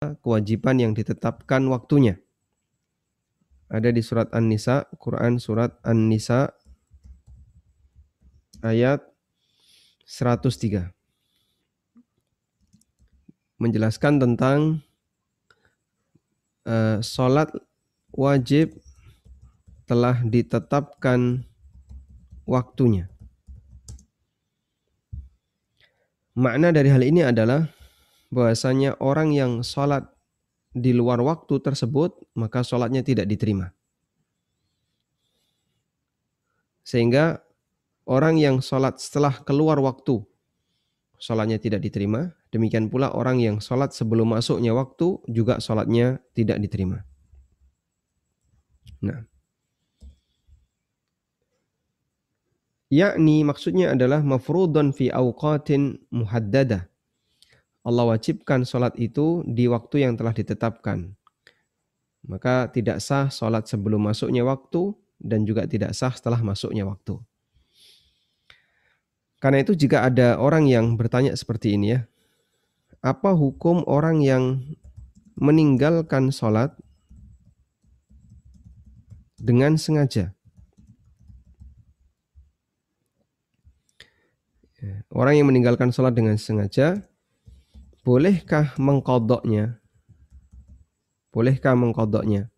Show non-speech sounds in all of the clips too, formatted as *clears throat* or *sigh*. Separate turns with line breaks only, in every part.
kewajiban yang ditetapkan waktunya. Ada di surat An-Nisa, Quran surat An-Nisa ayat 103. Menjelaskan tentang uh, sholat wajib telah ditetapkan waktunya. Makna dari hal ini adalah bahwasanya orang yang sholat di luar waktu tersebut, maka sholatnya tidak diterima. Sehingga orang yang sholat setelah keluar waktu, sholatnya tidak diterima. Demikian pula orang yang sholat sebelum masuknya waktu, juga sholatnya tidak diterima. Nah, yakni maksudnya adalah mafrudun fi awqatin muhaddadah Allah wajibkan sholat itu di waktu yang telah ditetapkan. Maka tidak sah sholat sebelum masuknya waktu dan juga tidak sah setelah masuknya waktu. Karena itu jika ada orang yang bertanya seperti ini ya, apa hukum orang yang meninggalkan sholat dengan sengaja? Orang yang meninggalkan sholat dengan sengaja bolehkah mengkodoknya? Bolehkah mengkodoknya?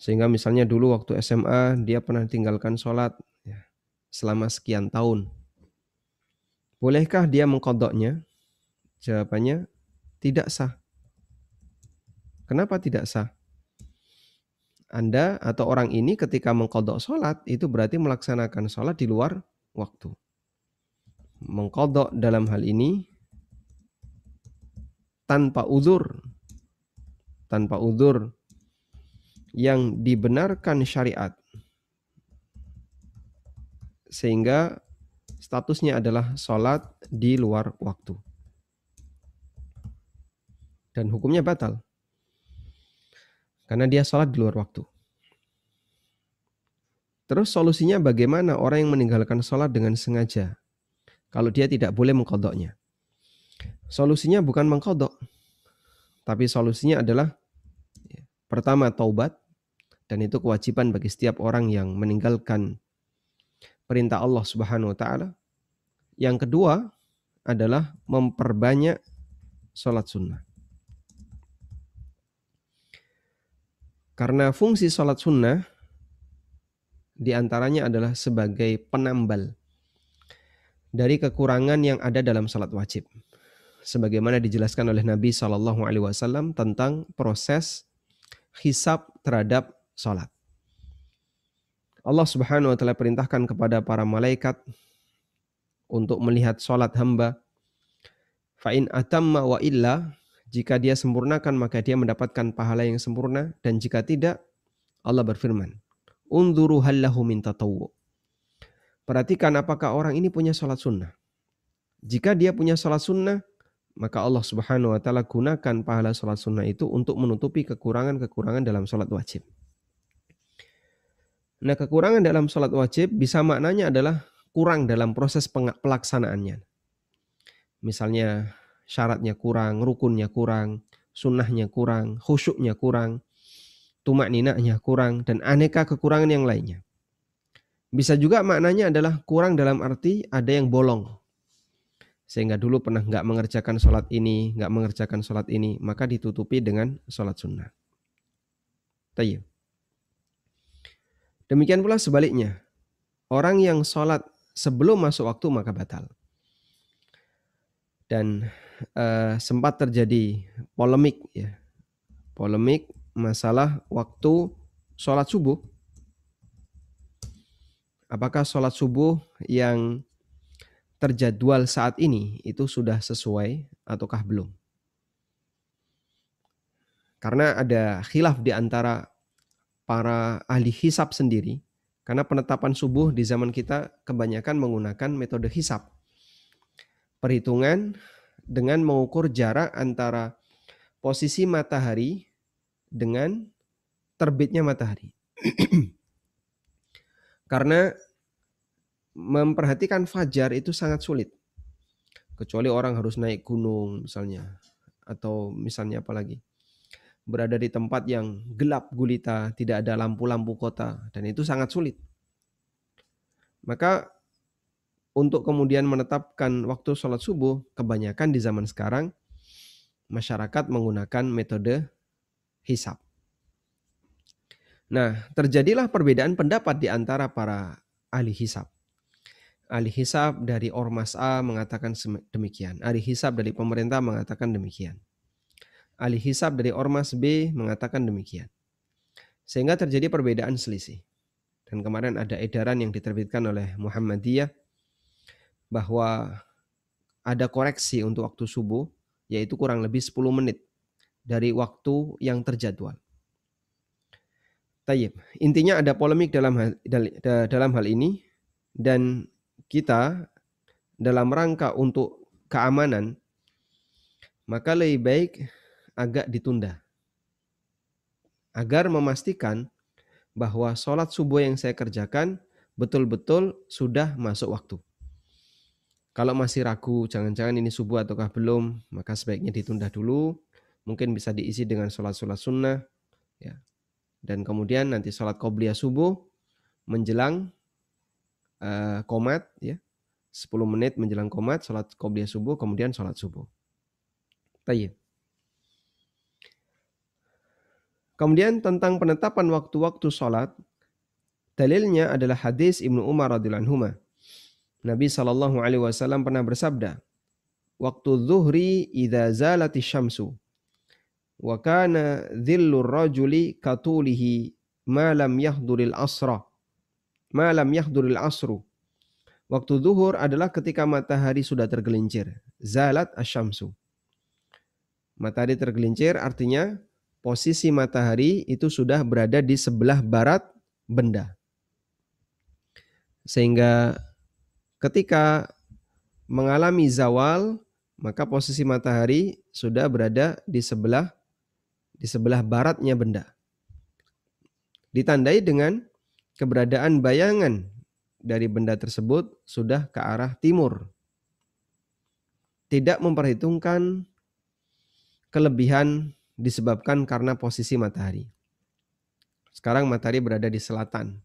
Sehingga misalnya dulu waktu SMA dia pernah tinggalkan sholat ya, selama sekian tahun. Bolehkah dia mengkodoknya? Jawabannya tidak sah. Kenapa tidak sah? Anda atau orang ini ketika mengkodok sholat itu berarti melaksanakan sholat di luar waktu. Mengkodok dalam hal ini tanpa uzur tanpa uzur yang dibenarkan syariat. Sehingga statusnya adalah sholat di luar waktu. Dan hukumnya batal. Karena dia sholat di luar waktu. Terus solusinya bagaimana orang yang meninggalkan sholat dengan sengaja? Kalau dia tidak boleh mengkodoknya Solusinya bukan mengkodok, tapi solusinya adalah ya, pertama taubat dan itu kewajiban bagi setiap orang yang meninggalkan perintah Allah Subhanahu wa taala. Yang kedua adalah memperbanyak sholat sunnah. Karena fungsi sholat sunnah di antaranya adalah sebagai penambal dari kekurangan yang ada dalam sholat wajib sebagaimana dijelaskan oleh Nabi Shallallahu Alaihi Wasallam tentang proses hisab terhadap sholat. Allah Subhanahu Wa Taala perintahkan kepada para malaikat untuk melihat sholat hamba. Fa'in atamma wa illa jika dia sempurnakan maka dia mendapatkan pahala yang sempurna dan jika tidak Allah berfirman unduru hallahu min tatawu perhatikan apakah orang ini punya sholat sunnah jika dia punya sholat sunnah maka Allah Subhanahu wa taala gunakan pahala sholat sunnah itu untuk menutupi kekurangan-kekurangan dalam sholat wajib. Nah, kekurangan dalam sholat wajib bisa maknanya adalah kurang dalam proses pelaksanaannya. Misalnya syaratnya kurang, rukunnya kurang, sunnahnya kurang, khusyuknya kurang, tumak ninaknya kurang, dan aneka kekurangan yang lainnya. Bisa juga maknanya adalah kurang dalam arti ada yang bolong sehingga dulu pernah nggak mengerjakan sholat ini, nggak mengerjakan sholat ini, maka ditutupi dengan sholat sunnah. Tayyip. Demikian pula sebaliknya, orang yang sholat sebelum masuk waktu maka batal. Dan uh, sempat terjadi polemik ya, polemik masalah waktu sholat subuh. Apakah sholat subuh yang terjadwal saat ini itu sudah sesuai ataukah belum. Karena ada khilaf di antara para ahli hisap sendiri, karena penetapan subuh di zaman kita kebanyakan menggunakan metode hisap. Perhitungan dengan mengukur jarak antara posisi matahari dengan terbitnya matahari. *clears throat* Karena memperhatikan fajar itu sangat sulit. Kecuali orang harus naik gunung misalnya. atau misalnya apa lagi? Berada di tempat yang gelap gulita, tidak ada lampu-lampu kota dan itu sangat sulit. Maka untuk kemudian menetapkan waktu sholat subuh, kebanyakan di zaman sekarang masyarakat menggunakan metode hisap. Nah, terjadilah perbedaan pendapat di antara para ahli hisap. Ahli hisap dari Ormas A mengatakan demikian. Ahli hisap dari pemerintah mengatakan demikian. Ahli hisap dari Ormas B mengatakan demikian. Sehingga terjadi perbedaan selisih. Dan kemarin ada edaran yang diterbitkan oleh Muhammadiyah bahwa ada koreksi untuk waktu subuh yaitu kurang lebih 10 menit dari waktu yang terjadwal. Tayyip. Intinya ada polemik dalam hal, dalam hal ini dan kita dalam rangka untuk keamanan maka lebih baik agak ditunda agar memastikan bahwa sholat subuh yang saya kerjakan betul-betul sudah masuk waktu. Kalau masih ragu, jangan-jangan ini subuh ataukah belum, maka sebaiknya ditunda dulu. Mungkin bisa diisi dengan sholat-sholat sunnah. Ya. Dan kemudian nanti sholat qobliyah subuh menjelang uh, komat ya 10 menit menjelang komat sholat qobliyah subuh kemudian sholat subuh. Tayyib. Kemudian tentang penetapan waktu-waktu sholat, dalilnya adalah hadis Ibnu Umar radhiyallahu anhu. Nabi Shallallahu alaihi wasallam pernah bersabda, "Waktu zuhri idza zalati syamsu wa kana dhillur rajuli katulihi ma lam yahduril asra ma lam yahduril asru waktu zuhur adalah ketika matahari sudah tergelincir. Zalat asyamsu. Matahari tergelincir artinya posisi matahari itu sudah berada di sebelah barat benda. Sehingga ketika mengalami zawal maka posisi matahari sudah berada di sebelah di sebelah baratnya benda. Ditandai dengan keberadaan bayangan dari benda tersebut sudah ke arah timur. Tidak memperhitungkan kelebihan disebabkan karena posisi matahari. Sekarang matahari berada di selatan.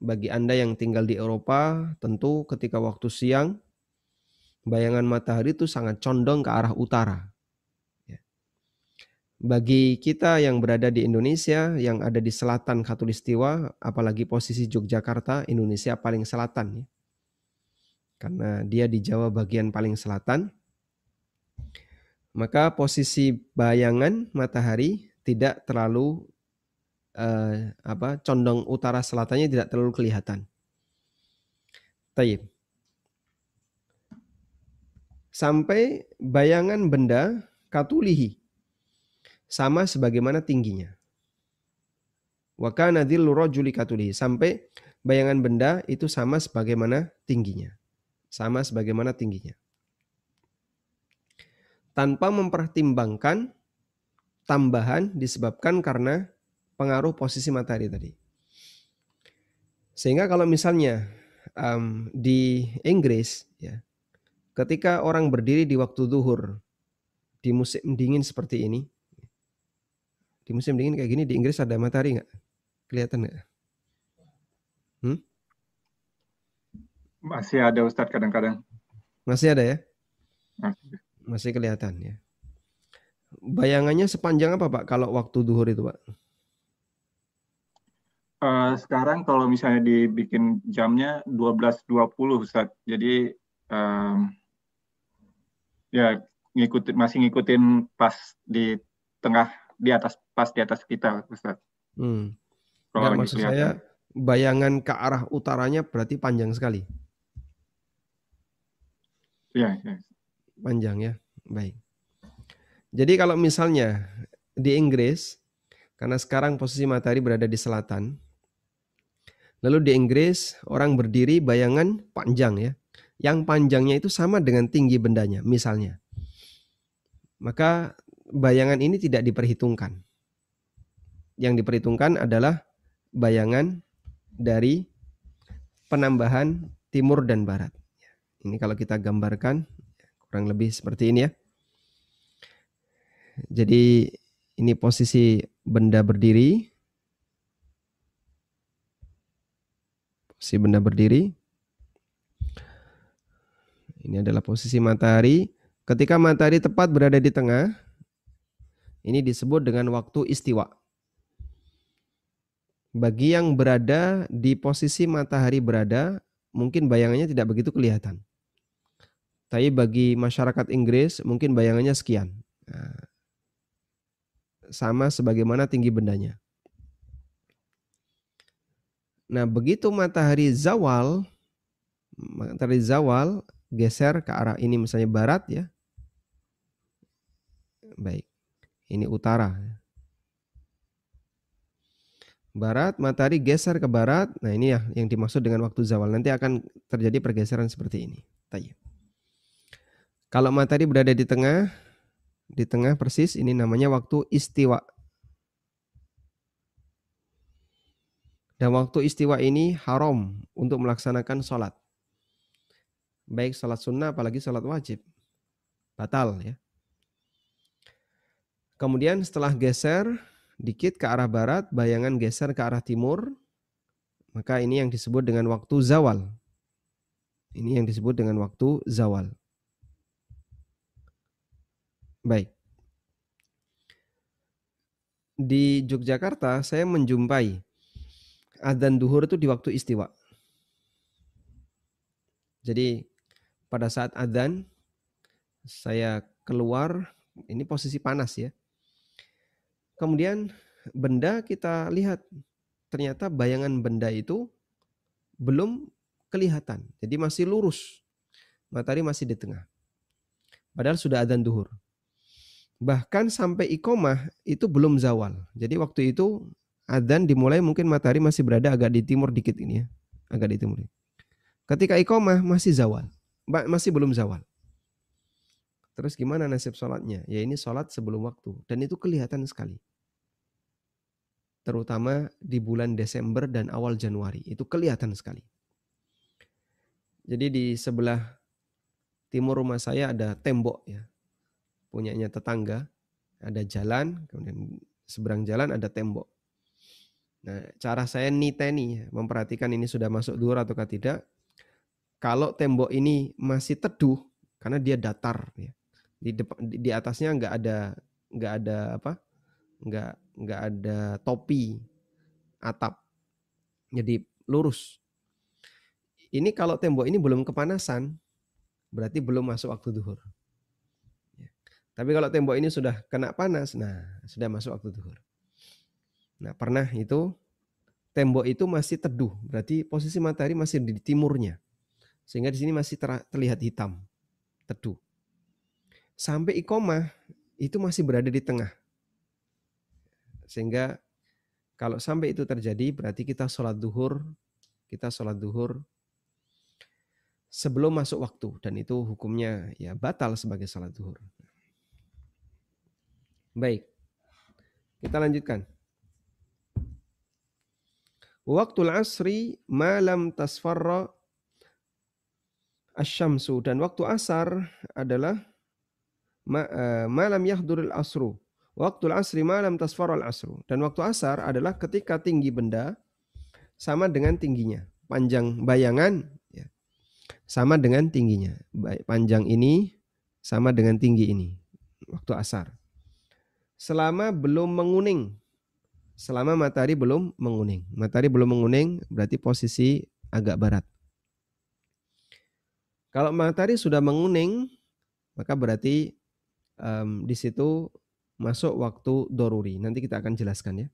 Bagi Anda yang tinggal di Eropa, tentu ketika waktu siang, bayangan matahari itu sangat condong ke arah utara bagi kita yang berada di Indonesia, yang ada di selatan Katulistiwa, apalagi posisi Yogyakarta, Indonesia paling selatan ya. Karena dia di Jawa bagian paling selatan, maka posisi bayangan matahari tidak terlalu eh, apa condong utara selatannya tidak terlalu kelihatan. Taib. Sampai bayangan benda katulihi sama sebagaimana tingginya. Wa kana dhillu rajuli sampai bayangan benda itu sama sebagaimana tingginya. Sama sebagaimana tingginya. Tanpa mempertimbangkan tambahan disebabkan karena pengaruh posisi matahari tadi. Sehingga kalau misalnya um, di Inggris ya, ketika orang berdiri di waktu zuhur di musim dingin seperti ini, di musim dingin kayak gini di Inggris ada matahari nggak? Kelihatan nggak? Hmm?
Masih ada Ustadz kadang-kadang.
Masih ada ya? Masih. Masih kelihatan ya. Bayangannya sepanjang apa Pak kalau waktu duhur itu Pak?
Uh, sekarang kalau misalnya dibikin jamnya 12.20 Ustadz. Jadi um, ya ngikutin masih ngikutin pas di tengah di atas pas di atas kita, Ustaz.
Hmm. Kalau maksud saya bayangan ke arah utaranya berarti panjang sekali.
Ya, ya.
Panjang ya. Baik. Jadi kalau misalnya di Inggris karena sekarang posisi matahari berada di selatan. Lalu di Inggris orang berdiri bayangan panjang ya. Yang panjangnya itu sama dengan tinggi bendanya misalnya. Maka bayangan ini tidak diperhitungkan yang diperhitungkan adalah bayangan dari penambahan timur dan barat. Ini kalau kita gambarkan kurang lebih seperti ini ya. Jadi ini posisi benda berdiri. Posisi benda berdiri. Ini adalah posisi matahari. Ketika matahari tepat berada di tengah, ini disebut dengan waktu istiwa. Bagi yang berada di posisi matahari berada, mungkin bayangannya tidak begitu kelihatan. Tapi bagi masyarakat Inggris, mungkin bayangannya sekian. Nah, sama sebagaimana tinggi bendanya. Nah, begitu matahari zawal, matahari zawal geser ke arah ini misalnya barat ya. Baik. Ini utara. Barat, matahari geser ke barat. Nah, ini ya yang dimaksud dengan waktu zawal. Nanti akan terjadi pergeseran seperti ini. Tayyip. Kalau matahari berada di tengah, di tengah persis ini namanya waktu istiwa. Dan waktu istiwa ini haram untuk melaksanakan sholat baik salat sunnah apalagi salat wajib. Batal ya. Kemudian setelah geser dikit ke arah barat, bayangan geser ke arah timur, maka ini yang disebut dengan waktu zawal. Ini yang disebut dengan waktu zawal. Baik. Di Yogyakarta saya menjumpai adzan duhur itu di waktu istiwa. Jadi pada saat adzan saya keluar ini posisi panas ya. Kemudian benda kita lihat ternyata bayangan benda itu belum kelihatan. Jadi masih lurus. Matahari masih di tengah. Padahal sudah adzan duhur. Bahkan sampai ikomah itu belum zawal. Jadi waktu itu adzan dimulai mungkin matahari masih berada agak di timur dikit ini ya. Agak di timur. Ketika ikomah masih zawal masih belum zawal. Terus gimana nasib sholatnya? Ya ini sholat sebelum waktu. Dan itu kelihatan sekali. Terutama di bulan Desember dan awal Januari. Itu kelihatan sekali. Jadi di sebelah timur rumah saya ada tembok ya. Punyanya tetangga. Ada jalan. Kemudian seberang jalan ada tembok. Nah cara saya niteni memperhatikan ini sudah masuk duhur atau tidak kalau tembok ini masih teduh karena dia datar ya. Di di atasnya nggak ada nggak ada apa? Nggak nggak ada topi atap. Jadi lurus. Ini kalau tembok ini belum kepanasan, berarti belum masuk waktu duhur. Ya. Tapi kalau tembok ini sudah kena panas, nah sudah masuk waktu duhur. Nah pernah itu tembok itu masih teduh, berarti posisi matahari masih di timurnya. Sehingga di sini masih terlihat hitam, teduh. Sampai ikomah itu masih berada di tengah. Sehingga kalau sampai itu terjadi berarti kita sholat duhur, kita sholat duhur sebelum masuk waktu dan itu hukumnya ya batal sebagai sholat duhur. Baik, kita lanjutkan. Waktu asri malam tasfarra asyamsu dan waktu asar adalah uh, malam yahduril asru. Waktu asri malam tasfarul asru. Dan waktu asar adalah ketika tinggi benda sama dengan tingginya. Panjang bayangan ya, sama dengan tingginya. Panjang ini sama dengan tinggi ini. Waktu asar. Selama belum menguning. Selama matahari belum menguning. Matahari belum menguning berarti posisi agak barat. Kalau matahari sudah menguning, maka berarti um, di situ masuk waktu doruri. Nanti kita akan jelaskan ya.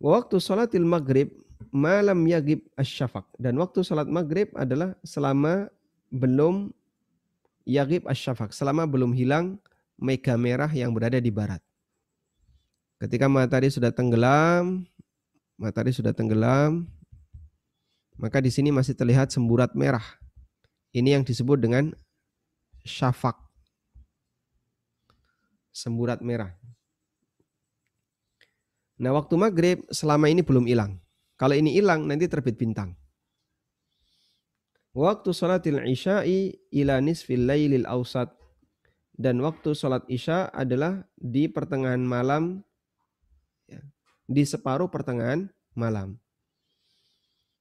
Waktu sholatil maghrib malam yagib asyafak. Dan waktu sholat maghrib adalah selama belum yagib asyafak. Selama belum hilang mega merah yang berada di barat. Ketika matahari sudah tenggelam, matahari sudah tenggelam, maka di sini masih terlihat semburat merah. Ini yang disebut dengan syafak. Semburat merah. Nah waktu maghrib selama ini belum hilang. Kalau ini hilang nanti terbit bintang. Waktu salatil isya'i ila nisfil laylil awsat. dan waktu sholat isya adalah di pertengahan malam, ya, di separuh pertengahan malam.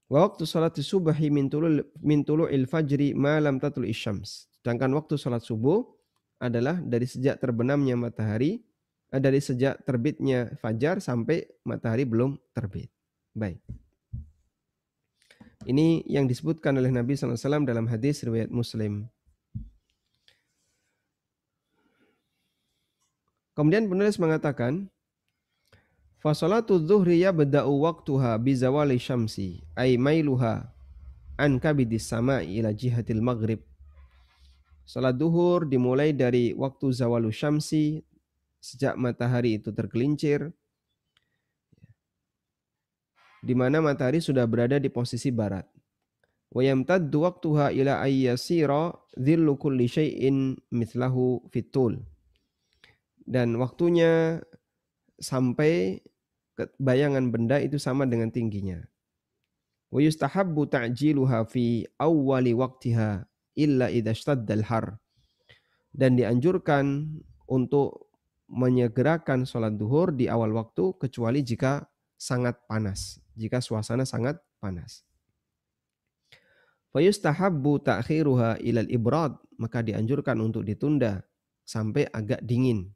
Waktu sholat subuhi min tulu il fajri malam tatul isyams. Sedangkan waktu sholat subuh adalah dari sejak terbenamnya matahari, eh, dari sejak terbitnya fajar sampai matahari belum terbit. Baik. Ini yang disebutkan oleh Nabi SAW dalam hadis riwayat Muslim. Kemudian penulis mengatakan, Fasolatu dhuhri yabda'u waktuha bizawali syamsi ay mailuha an kabidis sama ila jihatil maghrib. Salat duhur dimulai dari waktu zawalu syamsi sejak matahari itu tergelincir di mana matahari sudah berada di posisi barat. Ila ayyasira dhillu kulli fitul dan waktunya sampai bayangan benda itu sama dengan tingginya. Fi awwali illa idza al har. Dan dianjurkan untuk menyegerakan sholat duhur di awal waktu kecuali jika sangat panas, jika suasana sangat panas. Fayustahabbu ta'khiruha ilal ibrad, maka dianjurkan untuk ditunda sampai agak dingin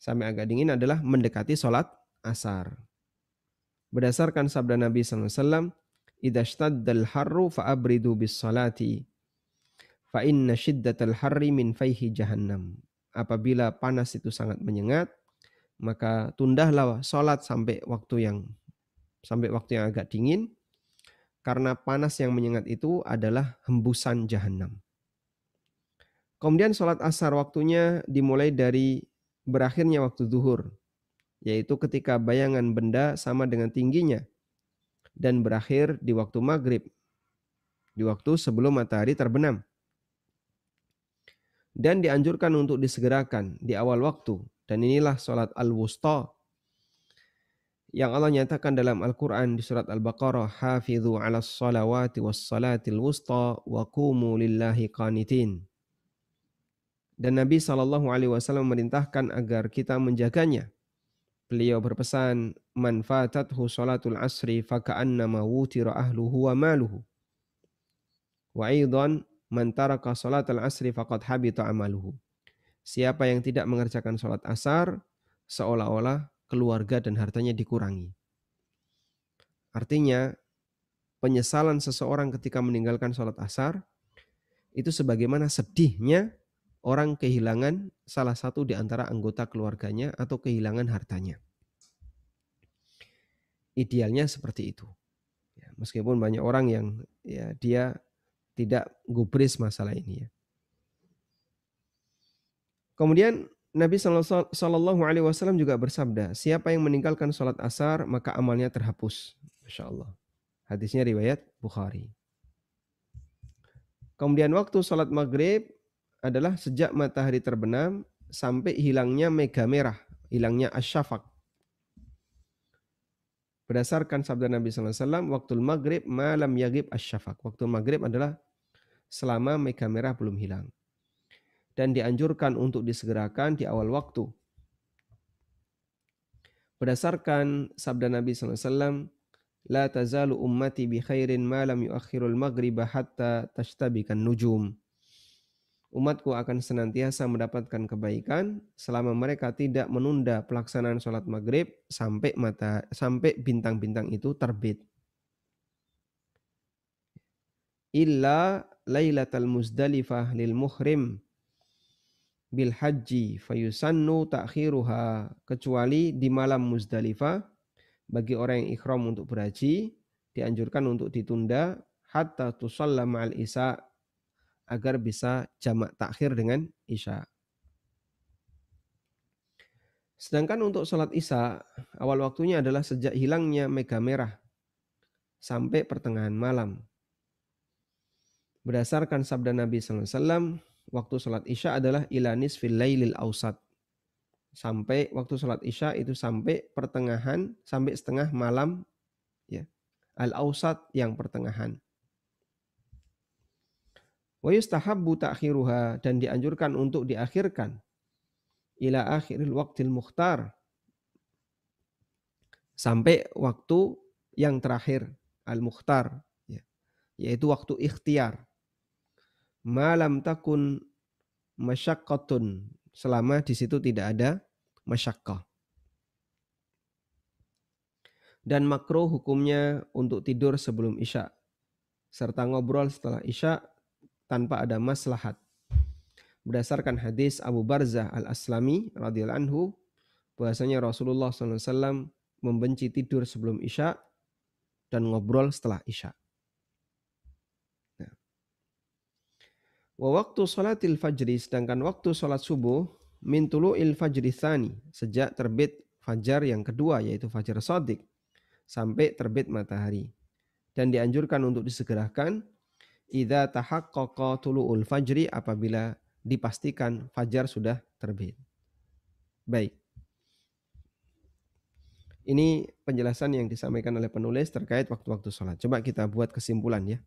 sampai agak dingin adalah mendekati sholat asar. Berdasarkan sabda Nabi SAW, "Idza shtaddal harru fa'abridu bis salati fa inna shiddatal harri min faihi jahannam." Apabila panas itu sangat menyengat, maka tundahlah sholat sampai waktu yang sampai waktu yang agak dingin karena panas yang menyengat itu adalah hembusan jahanam. Kemudian sholat asar waktunya dimulai dari berakhirnya waktu zuhur, yaitu ketika bayangan benda sama dengan tingginya, dan berakhir di waktu maghrib, di waktu sebelum matahari terbenam. Dan dianjurkan untuk disegerakan di awal waktu, dan inilah sholat al-wusta yang Allah nyatakan dalam Al-Quran di surat Al-Baqarah hafidhu ala salawati was salatil wusta wa kumu lillahi qanitin dan Nabi Shallallahu Alaihi memerintahkan agar kita menjaganya. Beliau berpesan, manfaatathu salatul asri faka'annama wutira ahluhu wa maluhu. Wa aidan man taraka salatul asri faqad habita amaluhu. Siapa yang tidak mengerjakan salat asar, seolah-olah keluarga dan hartanya dikurangi. Artinya, penyesalan seseorang ketika meninggalkan sholat asar itu sebagaimana sedihnya orang kehilangan salah satu di antara anggota keluarganya atau kehilangan hartanya. Idealnya seperti itu. Ya, meskipun banyak orang yang ya dia tidak gubris masalah ini ya. Kemudian Nabi Shallallahu Alaihi Wasallam juga bersabda, siapa yang meninggalkan sholat asar maka amalnya terhapus. Masya Allah. Hadisnya riwayat Bukhari. Kemudian waktu sholat maghrib adalah sejak matahari terbenam sampai hilangnya mega merah, hilangnya asyafak. Berdasarkan sabda Nabi SAW, waktu maghrib malam yagib asyafak. Waktu maghrib adalah selama mega merah belum hilang. Dan dianjurkan untuk disegerakan di awal waktu. Berdasarkan sabda Nabi SAW, La tazalu ummati bi khairin ma lam yuakhirul maghriba hatta tashtabikan nujum umatku akan senantiasa mendapatkan kebaikan selama mereka tidak menunda pelaksanaan sholat maghrib sampai mata sampai bintang-bintang itu terbit. Illa lailatal muzdalifah lil muhrim bil haji fayusannu ta'khiruha kecuali di malam muzdalifah bagi orang yang ikhram untuk berhaji dianjurkan untuk ditunda hatta tusalla ma'al isa agar bisa jamak takhir dengan isya. Sedangkan untuk sholat isya, awal waktunya adalah sejak hilangnya mega merah sampai pertengahan malam. Berdasarkan sabda Nabi SAW, waktu sholat isya adalah ilanis fil lailil ausat. Sampai waktu sholat isya itu sampai pertengahan, sampai setengah malam. ya Al-ausat yang pertengahan. Wa yustahabbu ta'khiruha dan dianjurkan untuk diakhirkan. Ila akhiril waqtil mukhtar. Sampai waktu yang terakhir al-mukhtar ya, yaitu waktu ikhtiar. Malam takun masyaqqatun. Selama di situ tidak ada masyakkah dan makruh hukumnya untuk tidur sebelum isya. Serta ngobrol setelah isya tanpa ada maslahat. Berdasarkan hadis Abu Barzah al-Aslami radhiyallahu anhu bahwasanya Rasulullah SAW membenci tidur sebelum isya dan ngobrol setelah isya. Nah. Wa waktu salatil fajri sedangkan waktu salat subuh min tulu'il fajri thani sejak terbit fajar yang kedua yaitu fajar sodik sampai terbit matahari dan dianjurkan untuk disegerakan idza tahaqqaqa tulu'ul fajri apabila dipastikan fajar sudah terbit. Baik. Ini penjelasan yang disampaikan oleh penulis terkait waktu-waktu sholat. Coba kita buat kesimpulan ya.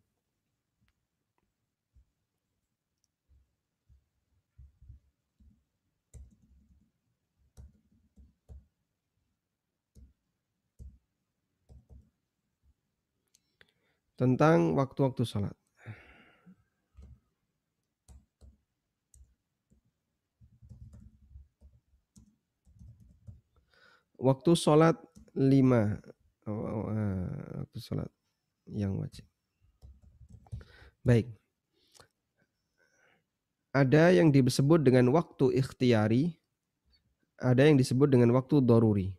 Tentang waktu-waktu sholat. Waktu sholat lima. Oh, oh, uh, waktu sholat yang wajib. Baik. Ada yang disebut dengan waktu ikhtiari, ada yang disebut dengan waktu doruri.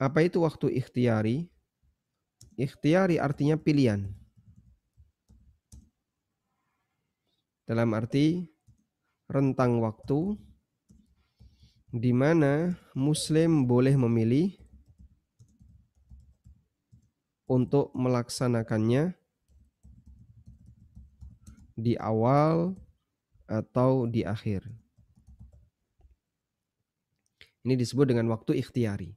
Apa itu waktu ikhtiari? Ikhtiari artinya pilihan. Dalam arti rentang waktu di mana muslim boleh memilih untuk melaksanakannya di awal atau di akhir. Ini disebut dengan waktu ikhtiari.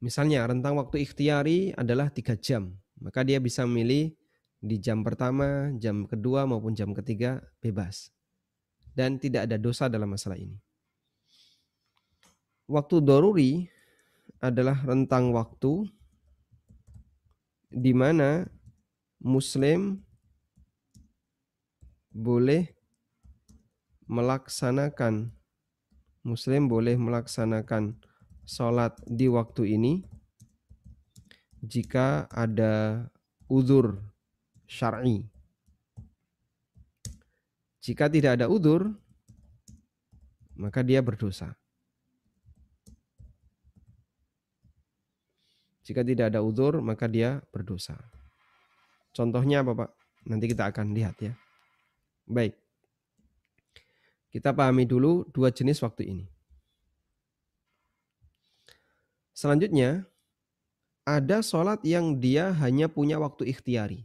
Misalnya rentang waktu ikhtiari adalah tiga jam, maka dia bisa memilih di jam pertama, jam kedua maupun jam ketiga bebas. Dan tidak ada dosa dalam masalah ini. Waktu doruri adalah rentang waktu di mana muslim boleh melaksanakan muslim boleh melaksanakan sholat di waktu ini jika ada udur syar'i. Jika tidak ada udur, maka dia berdosa. Jika tidak ada udur, maka dia berdosa. Contohnya apa Pak? Nanti kita akan lihat ya. Baik. Kita pahami dulu dua jenis waktu ini. Selanjutnya, ada sholat yang dia hanya punya waktu ikhtiari.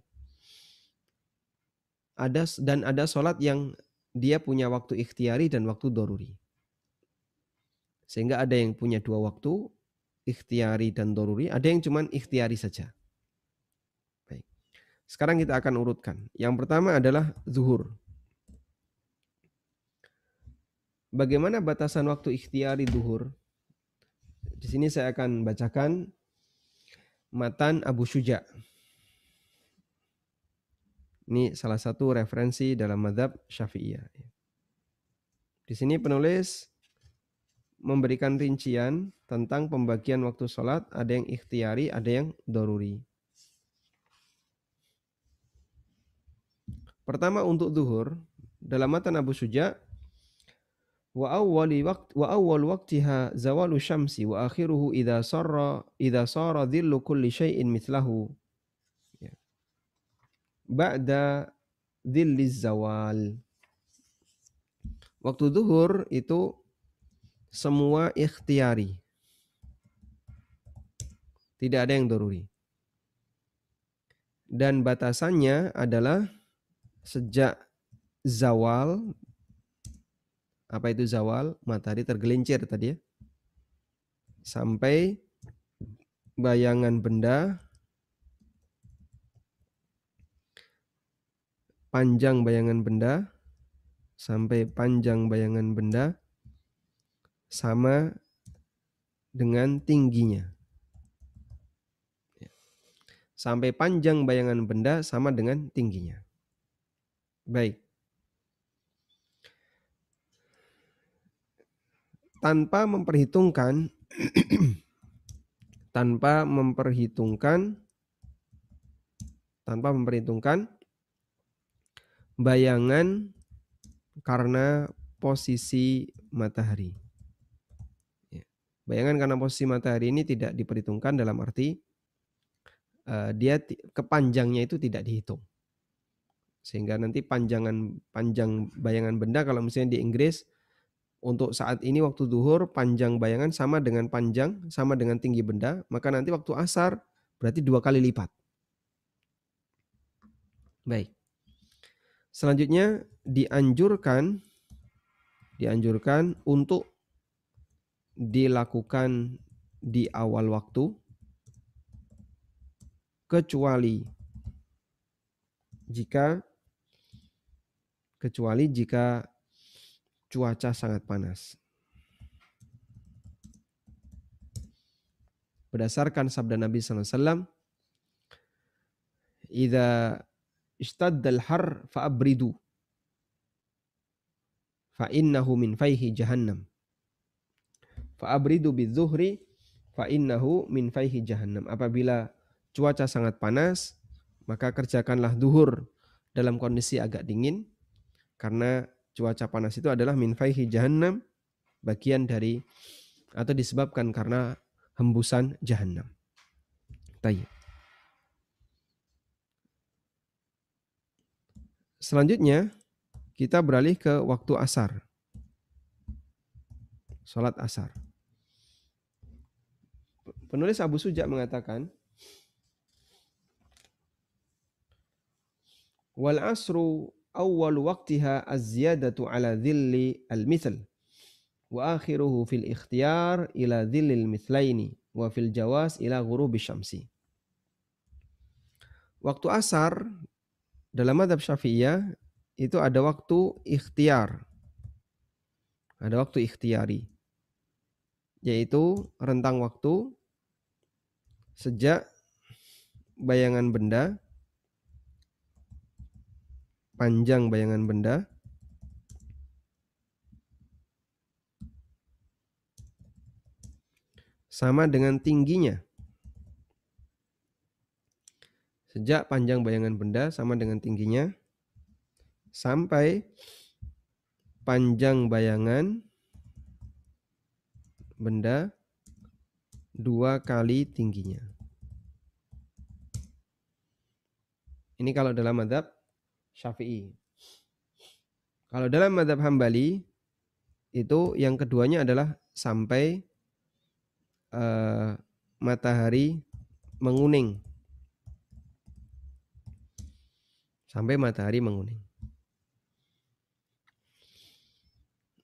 Ada dan ada sholat yang dia punya waktu ikhtiari dan waktu doruri. Sehingga ada yang punya dua waktu, ikhtiari dan doruri. Ada yang cuma ikhtiari saja. Baik. Sekarang kita akan urutkan. Yang pertama adalah zuhur. Bagaimana batasan waktu ikhtiari zuhur? Di sini saya akan bacakan matan Abu Syuja. Ini salah satu referensi dalam madhab syafi'iyah. Di sini penulis memberikan rincian tentang pembagian waktu sholat, ada yang ikhtiari, ada yang doruri. Pertama untuk duhur, dalam matan Abu Suja wa awwali waqt wa awwal waqtiha zawalu syamsi wa akhiruhu idza sarra idza sara dhillu kulli syai'in mithlahu. Ya. ba'da dhilliz zawal. Waktu zuhur itu semua ikhtiari. Tidak ada yang doruri. Dan batasannya adalah sejak zawal apa itu zawal? Matahari tergelincir tadi ya. Sampai bayangan benda panjang bayangan benda sampai panjang bayangan benda sama dengan tingginya. Ya. Sampai panjang bayangan benda sama dengan tingginya. Baik. Tanpa memperhitungkan *clears throat* tanpa memperhitungkan tanpa memperhitungkan bayangan karena posisi matahari. Ya. Bayangan karena posisi matahari ini tidak diperhitungkan dalam arti uh, dia kepanjangnya itu tidak dihitung. Sehingga nanti panjangan panjang bayangan benda kalau misalnya di Inggris untuk saat ini waktu duhur panjang bayangan sama dengan panjang sama dengan tinggi benda, maka nanti waktu asar berarti dua kali lipat. Baik. Selanjutnya dianjurkan dianjurkan untuk dilakukan di awal waktu kecuali jika kecuali jika cuaca sangat panas. Berdasarkan sabda Nabi SAW, Iza ishtaddal har fa'abridu fa'innahu min faihi jahannam. Fa'abridu bidzuhri fa'innahu min faihi jahannam. Apabila cuaca sangat panas, maka kerjakanlah duhur dalam kondisi agak dingin karena cuaca panas itu adalah min faihi jahannam bagian dari atau disebabkan karena hembusan jahannam. Tayyib. Selanjutnya kita beralih ke waktu asar. Salat asar. Penulis Abu Suja mengatakan Wal asru awal waqtiha az-ziyadatu ala dhilli al-mithl wa akhiruhu fil ikhtiyar ila dhillil mithlaini wa fil jawas ila ghurubi syamsi. Waktu asar dalam madhab syafi'iyah itu ada waktu ikhtiar. Ada waktu ikhtiari. Yaitu rentang waktu sejak bayangan benda panjang bayangan benda sama dengan tingginya. Sejak panjang bayangan benda sama dengan tingginya sampai panjang bayangan benda dua kali tingginya. Ini kalau dalam madhab Syafi'i. Kalau dalam madhab Hambali itu yang keduanya adalah sampai uh, matahari menguning. Sampai matahari menguning.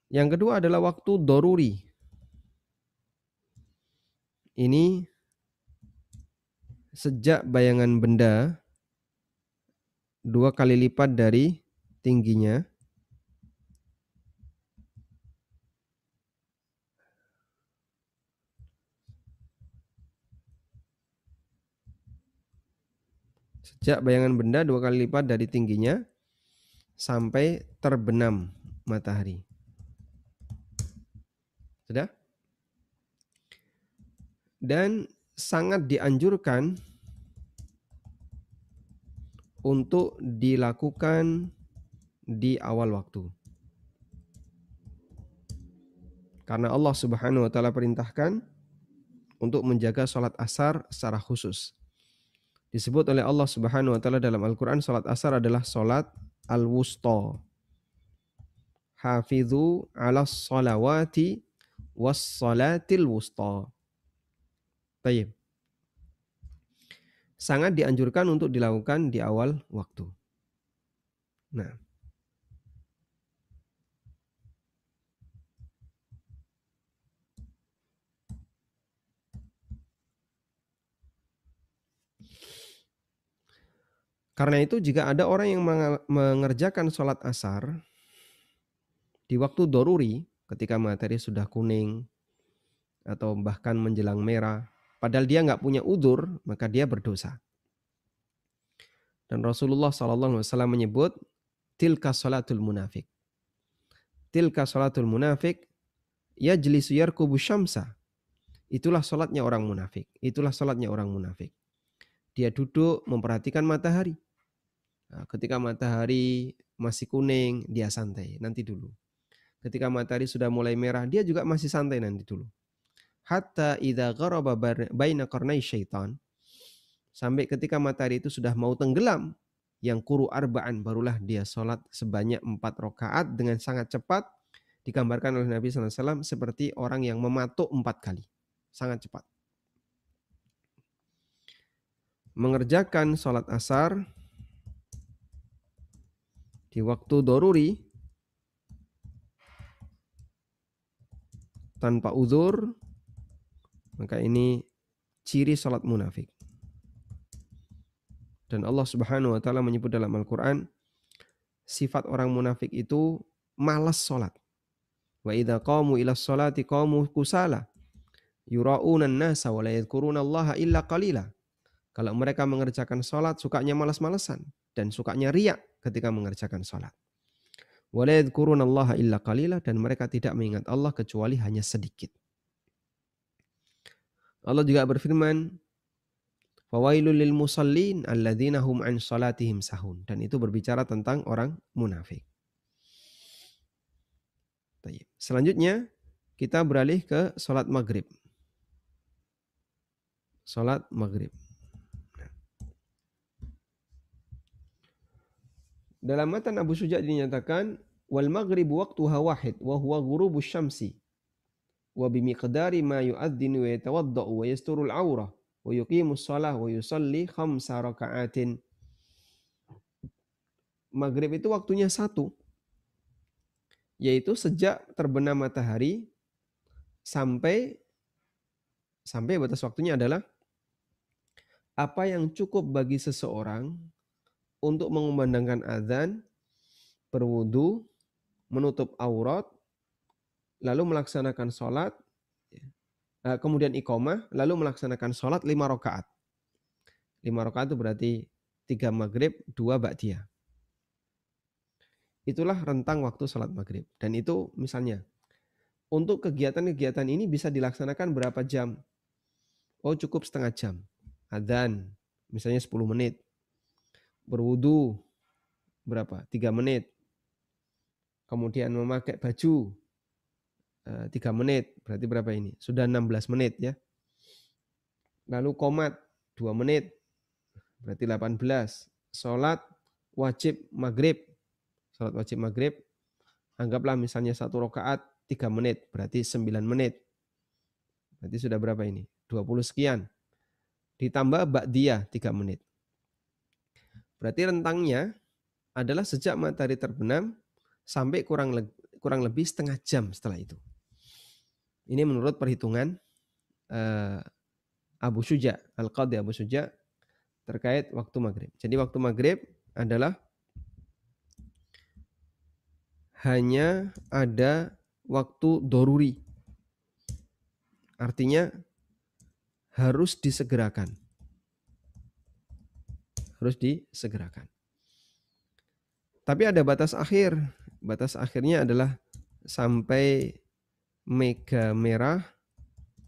Yang kedua adalah waktu doruri. Ini sejak bayangan benda dua kali lipat dari tingginya. Sejak bayangan benda dua kali lipat dari tingginya sampai terbenam matahari. Sudah? Dan sangat dianjurkan untuk dilakukan di awal waktu. Karena Allah Subhanahu wa taala perintahkan untuk menjaga salat asar secara khusus. Disebut oleh Allah Subhanahu wa taala dalam Al-Qur'an salat asar adalah salat al-wusta. Hafizu 'ala salawati was salatil wusta. Baik sangat dianjurkan untuk dilakukan di awal waktu. Nah, Karena itu jika ada orang yang mengerjakan sholat asar di waktu doruri ketika materi sudah kuning atau bahkan menjelang merah padahal dia nggak punya udur, maka dia berdosa. Dan Rasulullah SAW menyebut tilka salatul munafik. Tilka salatul munafik yajlisu yarkubu syamsa. Itulah salatnya orang munafik. Itulah salatnya orang munafik. Dia duduk memperhatikan matahari. Nah, ketika matahari masih kuning, dia santai. Nanti dulu. Ketika matahari sudah mulai merah, dia juga masih santai nanti dulu. Hatta idha gharaba baina qarnai syaitan. Sampai ketika matahari itu sudah mau tenggelam, yang kuru arba'an barulah dia sholat sebanyak empat rakaat dengan sangat cepat digambarkan oleh Nabi SAW seperti orang yang mematuk empat kali sangat cepat mengerjakan sholat asar di waktu doruri tanpa uzur maka ini ciri sholat munafik dan Allah Subhanahu wa taala menyebut dalam Al-Qur'an sifat orang munafik itu malas sholat. Wa idza qamu ila sholati qamu kusala yura'una an-nasa wa la yadhkuruna Allah illa qalila. Kalau mereka mengerjakan sholat sukanya malas-malesan dan sukanya riak ketika mengerjakan sholat. Wa la yadhkuruna Allah illa qalila dan mereka tidak mengingat Allah kecuali hanya sedikit. Allah juga berfirman, Fawailul lil musallin alladzina hum an salatihim sahun. Dan itu berbicara tentang orang munafik. Selanjutnya kita beralih ke sholat maghrib. Sholat maghrib. Dalam matan Abu Suja dinyatakan wal maghrib waktuha wahid wa huwa ghurubus syamsi yatawaddau wa yasturul aurah wa yuqimus shalah wa yusalli khamsa raka'atin. Maghrib itu waktunya satu. Yaitu sejak terbenam matahari sampai sampai batas waktunya adalah apa yang cukup bagi seseorang untuk mengumandangkan azan, berwudu, menutup aurat, lalu melaksanakan sholat, Eh, kemudian iqomah, lalu melaksanakan sholat lima rakaat. Lima rakaat itu berarti tiga maghrib, dua ba'diyah. Itulah rentang waktu sholat maghrib. Dan itu misalnya, untuk kegiatan-kegiatan ini bisa dilaksanakan berapa jam? Oh cukup setengah jam. Adan, misalnya 10 menit. Berwudu, berapa? 3 menit. Kemudian memakai baju, tiga menit, berarti berapa ini? Sudah 16 menit ya. Lalu komat dua menit, berarti 18. Sholat wajib maghrib, sholat wajib maghrib, anggaplah misalnya satu rakaat tiga menit, berarti 9 menit. Berarti sudah berapa ini? 20 sekian. Ditambah ba'diyah 3 menit. Berarti rentangnya adalah sejak matahari terbenam sampai kurang kurang lebih setengah jam setelah itu. Ini menurut perhitungan uh, Abu Suja, Al-Qadhi Abu Suja terkait waktu maghrib. Jadi waktu maghrib adalah hanya ada waktu doruri. Artinya harus disegerakan. Harus disegerakan. Tapi ada batas akhir. Batas akhirnya adalah sampai mega merah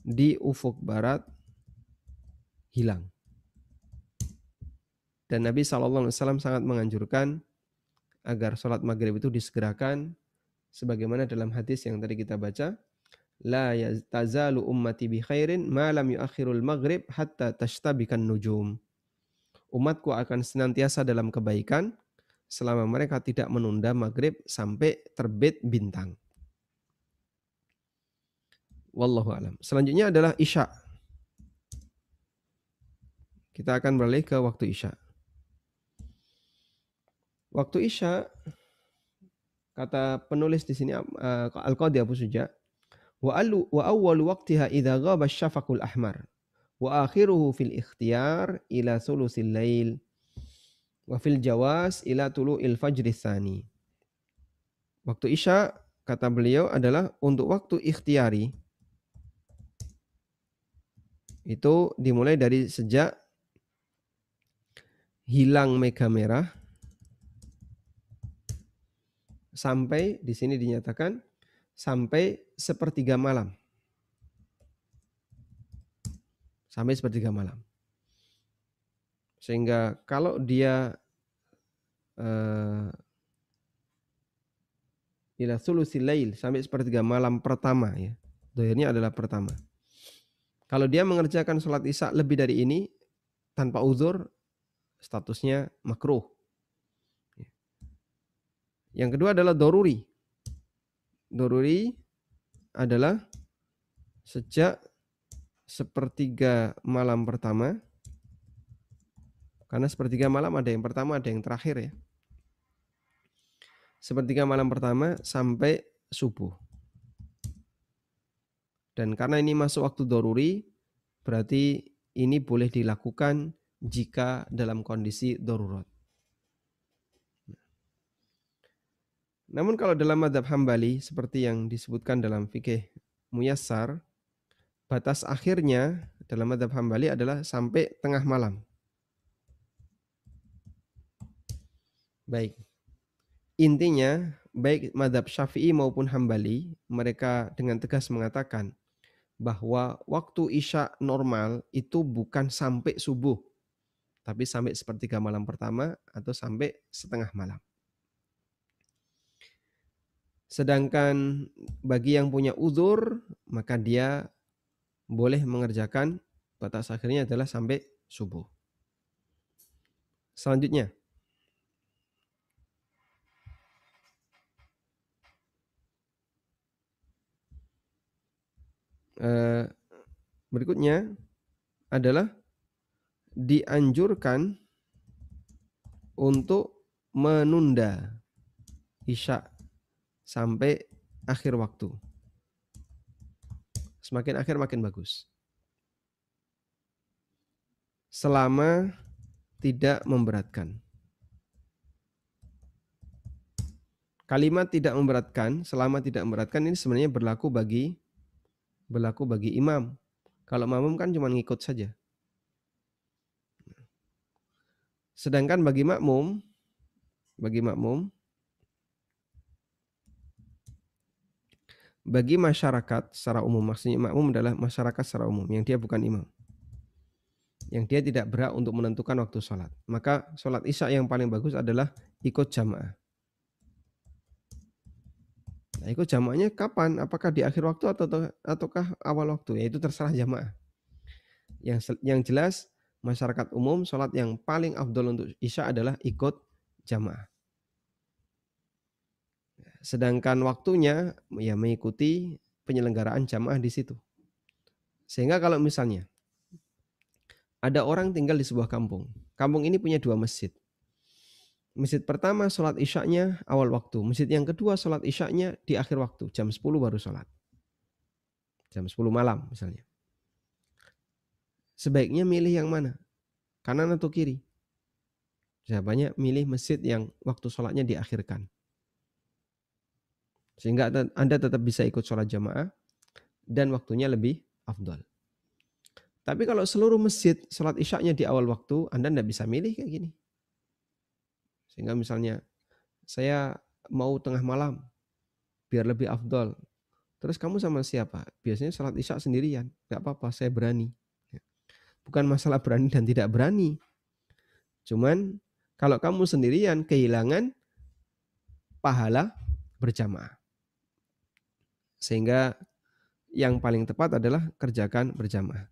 di ufuk barat hilang. Dan Nabi SAW sangat menganjurkan agar sholat maghrib itu disegerakan sebagaimana dalam hadis yang tadi kita baca la tazalu ummati bi khairin ma lam yuakhirul maghrib hatta tashtabikan nujum umatku akan senantiasa dalam kebaikan selama mereka tidak menunda maghrib sampai terbit bintang Wallahu alam. Selanjutnya adalah Isya. Kita akan beralih ke waktu Isya. Waktu Isya kata penulis di sini uh, Al-Qadi Abu Suja wa alu wa awwal waqtiha idza ghaba syafaqul ahmar wa akhiruhu fil ikhtiyar ila sulusil lail Wafil jawas ila tulu il fajri thani. Waktu isya kata beliau adalah untuk waktu ikhtiari itu dimulai dari sejak hilang mega merah sampai di sini dinyatakan sampai sepertiga malam. Sampai sepertiga malam. Sehingga kalau dia uh, ila thuluthil lail sampai sepertiga malam pertama ya. Dohirnya adalah pertama. Kalau dia mengerjakan sholat isya lebih dari ini tanpa uzur, statusnya makruh. Ya. Yang kedua adalah doruri. Doruri adalah sejak sepertiga malam pertama karena sepertiga malam ada yang pertama, ada yang terakhir ya. Sepertiga malam pertama sampai subuh. Dan karena ini masuk waktu doruri, berarti ini boleh dilakukan jika dalam kondisi darurat. Namun kalau dalam madhab hambali, seperti yang disebutkan dalam fikih muyassar, batas akhirnya dalam madhab hambali adalah sampai tengah malam. Baik. Intinya, baik madhab syafi'i maupun hambali, mereka dengan tegas mengatakan bahwa waktu isya normal itu bukan sampai subuh, tapi sampai sepertiga malam pertama atau sampai setengah malam. Sedangkan bagi yang punya uzur, maka dia boleh mengerjakan batas akhirnya adalah sampai subuh. Selanjutnya, Eh, berikutnya adalah dianjurkan untuk menunda isya sampai akhir waktu. Semakin akhir makin bagus. Selama tidak memberatkan. Kalimat tidak memberatkan, selama tidak memberatkan ini sebenarnya berlaku bagi berlaku bagi imam. Kalau makmum kan cuma ngikut saja. Sedangkan bagi makmum, bagi makmum, bagi masyarakat secara umum, maksudnya makmum adalah masyarakat secara umum yang dia bukan imam. Yang dia tidak berhak untuk menentukan waktu sholat. Maka sholat isya yang paling bagus adalah ikut jamaah. Nah, ikut jamaahnya kapan? Apakah di akhir waktu atau ataukah awal waktu? Ya itu terserah jamaah. Yang yang jelas masyarakat umum sholat yang paling afdol untuk isya adalah ikut jamaah. Sedangkan waktunya ya mengikuti penyelenggaraan jamaah di situ. Sehingga kalau misalnya ada orang tinggal di sebuah kampung, kampung ini punya dua masjid. Masjid pertama sholat isyaknya awal waktu. Masjid yang kedua sholat isyaknya di akhir waktu. Jam 10 baru sholat. Jam 10 malam misalnya. Sebaiknya milih yang mana? Kanan atau kiri? Jawabannya milih masjid yang waktu sholatnya diakhirkan. Sehingga Anda tetap bisa ikut sholat jamaah dan waktunya lebih afdol. Tapi kalau seluruh masjid sholat isyaknya di awal waktu, Anda tidak bisa milih kayak gini. Sehingga misalnya saya mau tengah malam biar lebih afdol. Terus kamu sama siapa? Biasanya salat isya sendirian. Gak apa-apa, saya berani. Ya. Bukan masalah berani dan tidak berani. Cuman kalau kamu sendirian kehilangan pahala berjamaah. Sehingga yang paling tepat adalah kerjakan berjamaah.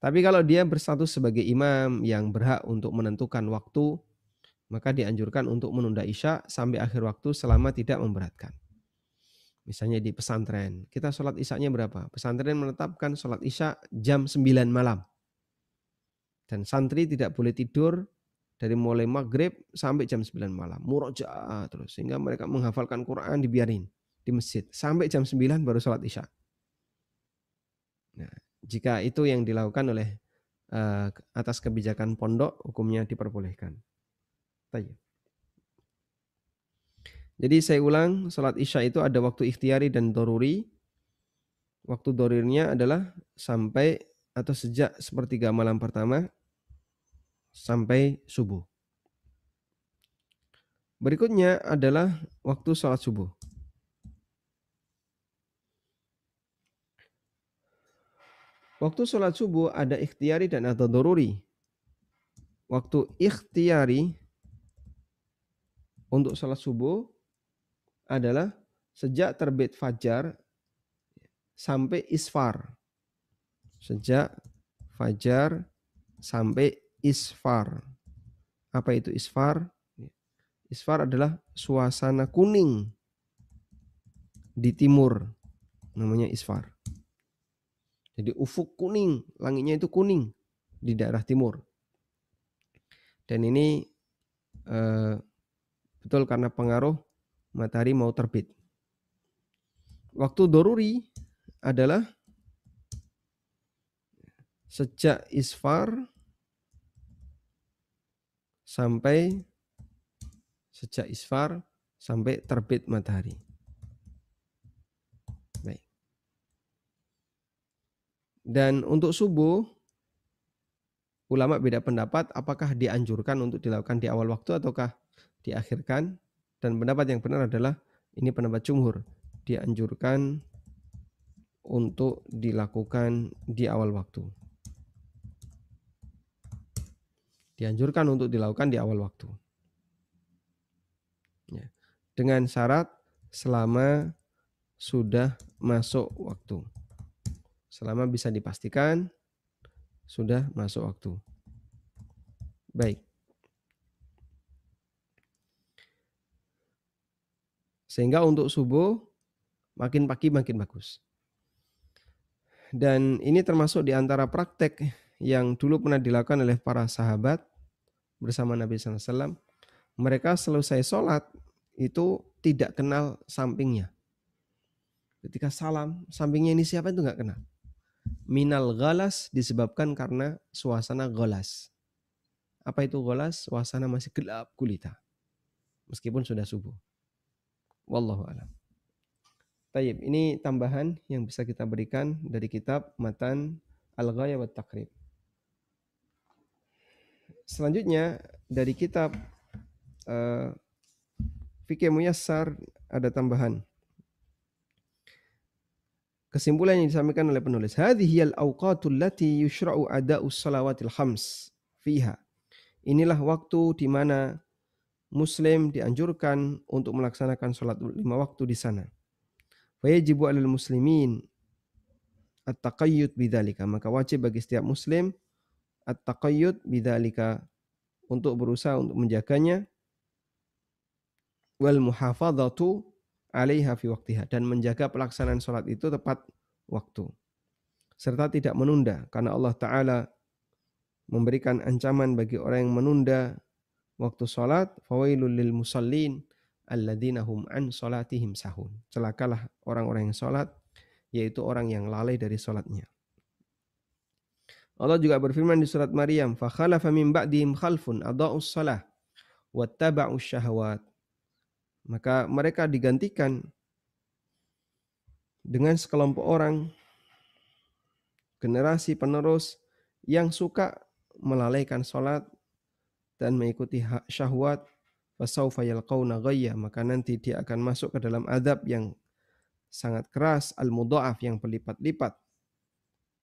Tapi kalau dia berstatus sebagai imam yang berhak untuk menentukan waktu maka dianjurkan untuk menunda isya sampai akhir waktu selama tidak memberatkan. Misalnya di pesantren, kita sholat isyaknya berapa? Pesantren menetapkan sholat isya jam 9 malam. Dan santri tidak boleh tidur dari mulai maghrib sampai jam 9 malam. Murojaah terus. Sehingga mereka menghafalkan Quran dibiarin di masjid. Sampai jam 9 baru sholat isya. Nah, jika itu yang dilakukan oleh uh, atas kebijakan pondok, hukumnya diperbolehkan. Tayyip. Jadi saya ulang, salat isya itu ada waktu ikhtiari dan doruri. Waktu dorirnya adalah sampai atau sejak sepertiga malam pertama sampai subuh. Berikutnya adalah waktu sholat subuh. Waktu sholat subuh ada ikhtiari dan ada doruri. Waktu ikhtiari untuk sholat subuh adalah sejak terbit fajar sampai isfar. Sejak fajar sampai isfar. Apa itu isfar? Isfar adalah suasana kuning di timur. Namanya isfar. Jadi ufuk kuning, langitnya itu kuning di daerah timur. Dan ini eh, betul karena pengaruh matahari mau terbit. Waktu doruri adalah sejak isfar sampai sejak isfar sampai terbit matahari. Baik. Dan untuk subuh ulama beda pendapat apakah dianjurkan untuk dilakukan di awal waktu ataukah diakhirkan dan pendapat yang benar adalah ini pendapat jumhur, dianjurkan untuk dilakukan di awal waktu. Dianjurkan untuk dilakukan di awal waktu. Ya. Dengan syarat selama sudah masuk waktu. Selama bisa dipastikan sudah masuk waktu. Baik. Sehingga untuk subuh makin pagi makin bagus. Dan ini termasuk di antara praktek yang dulu pernah dilakukan oleh para sahabat bersama Nabi SAW. Mereka selesai sholat itu tidak kenal sampingnya. Ketika salam, sampingnya ini siapa itu nggak kenal. Minal galas disebabkan karena suasana galas. Apa itu galas? Suasana masih gelap gulita. Meskipun sudah subuh. Wallahu alam. Tayyib, ini tambahan yang bisa kita berikan dari kitab Matan Al-Ghaya wa Takrib. Selanjutnya dari kitab uh, Fikih Muyassar ada tambahan. Kesimpulan yang disampaikan oleh penulis, hadhihi al-awqatul lati yushra'u ada'us salawatil khams fiha. Inilah waktu di mana Muslim dianjurkan untuk melaksanakan sholat lima waktu di sana. Wajibu alal muslimin at-taqayyud bidzalika. Maka wajib bagi setiap muslim at-taqayyud bidzalika untuk berusaha untuk menjaganya wal muhafadzatu 'alaiha fi waqtiha dan menjaga pelaksanaan sholat itu tepat waktu serta tidak menunda karena Allah taala memberikan ancaman bagi orang yang menunda waktu sholat fawailul lil musallin alladzina hum an sholatihim sahun. Celakalah orang-orang yang sholat yaitu orang yang lalai dari sholatnya. Allah juga berfirman di surat Maryam, "Fakhalafa min ba'dihim khalfun adaa'us shalah wattaba'us syahawat." Maka mereka digantikan dengan sekelompok orang generasi penerus yang suka melalaikan sholat dan mengikuti syahwat fasaufa yalqauna ghayya maka nanti dia akan masuk ke dalam adab yang sangat keras al-mudha'af yang berlipat-lipat.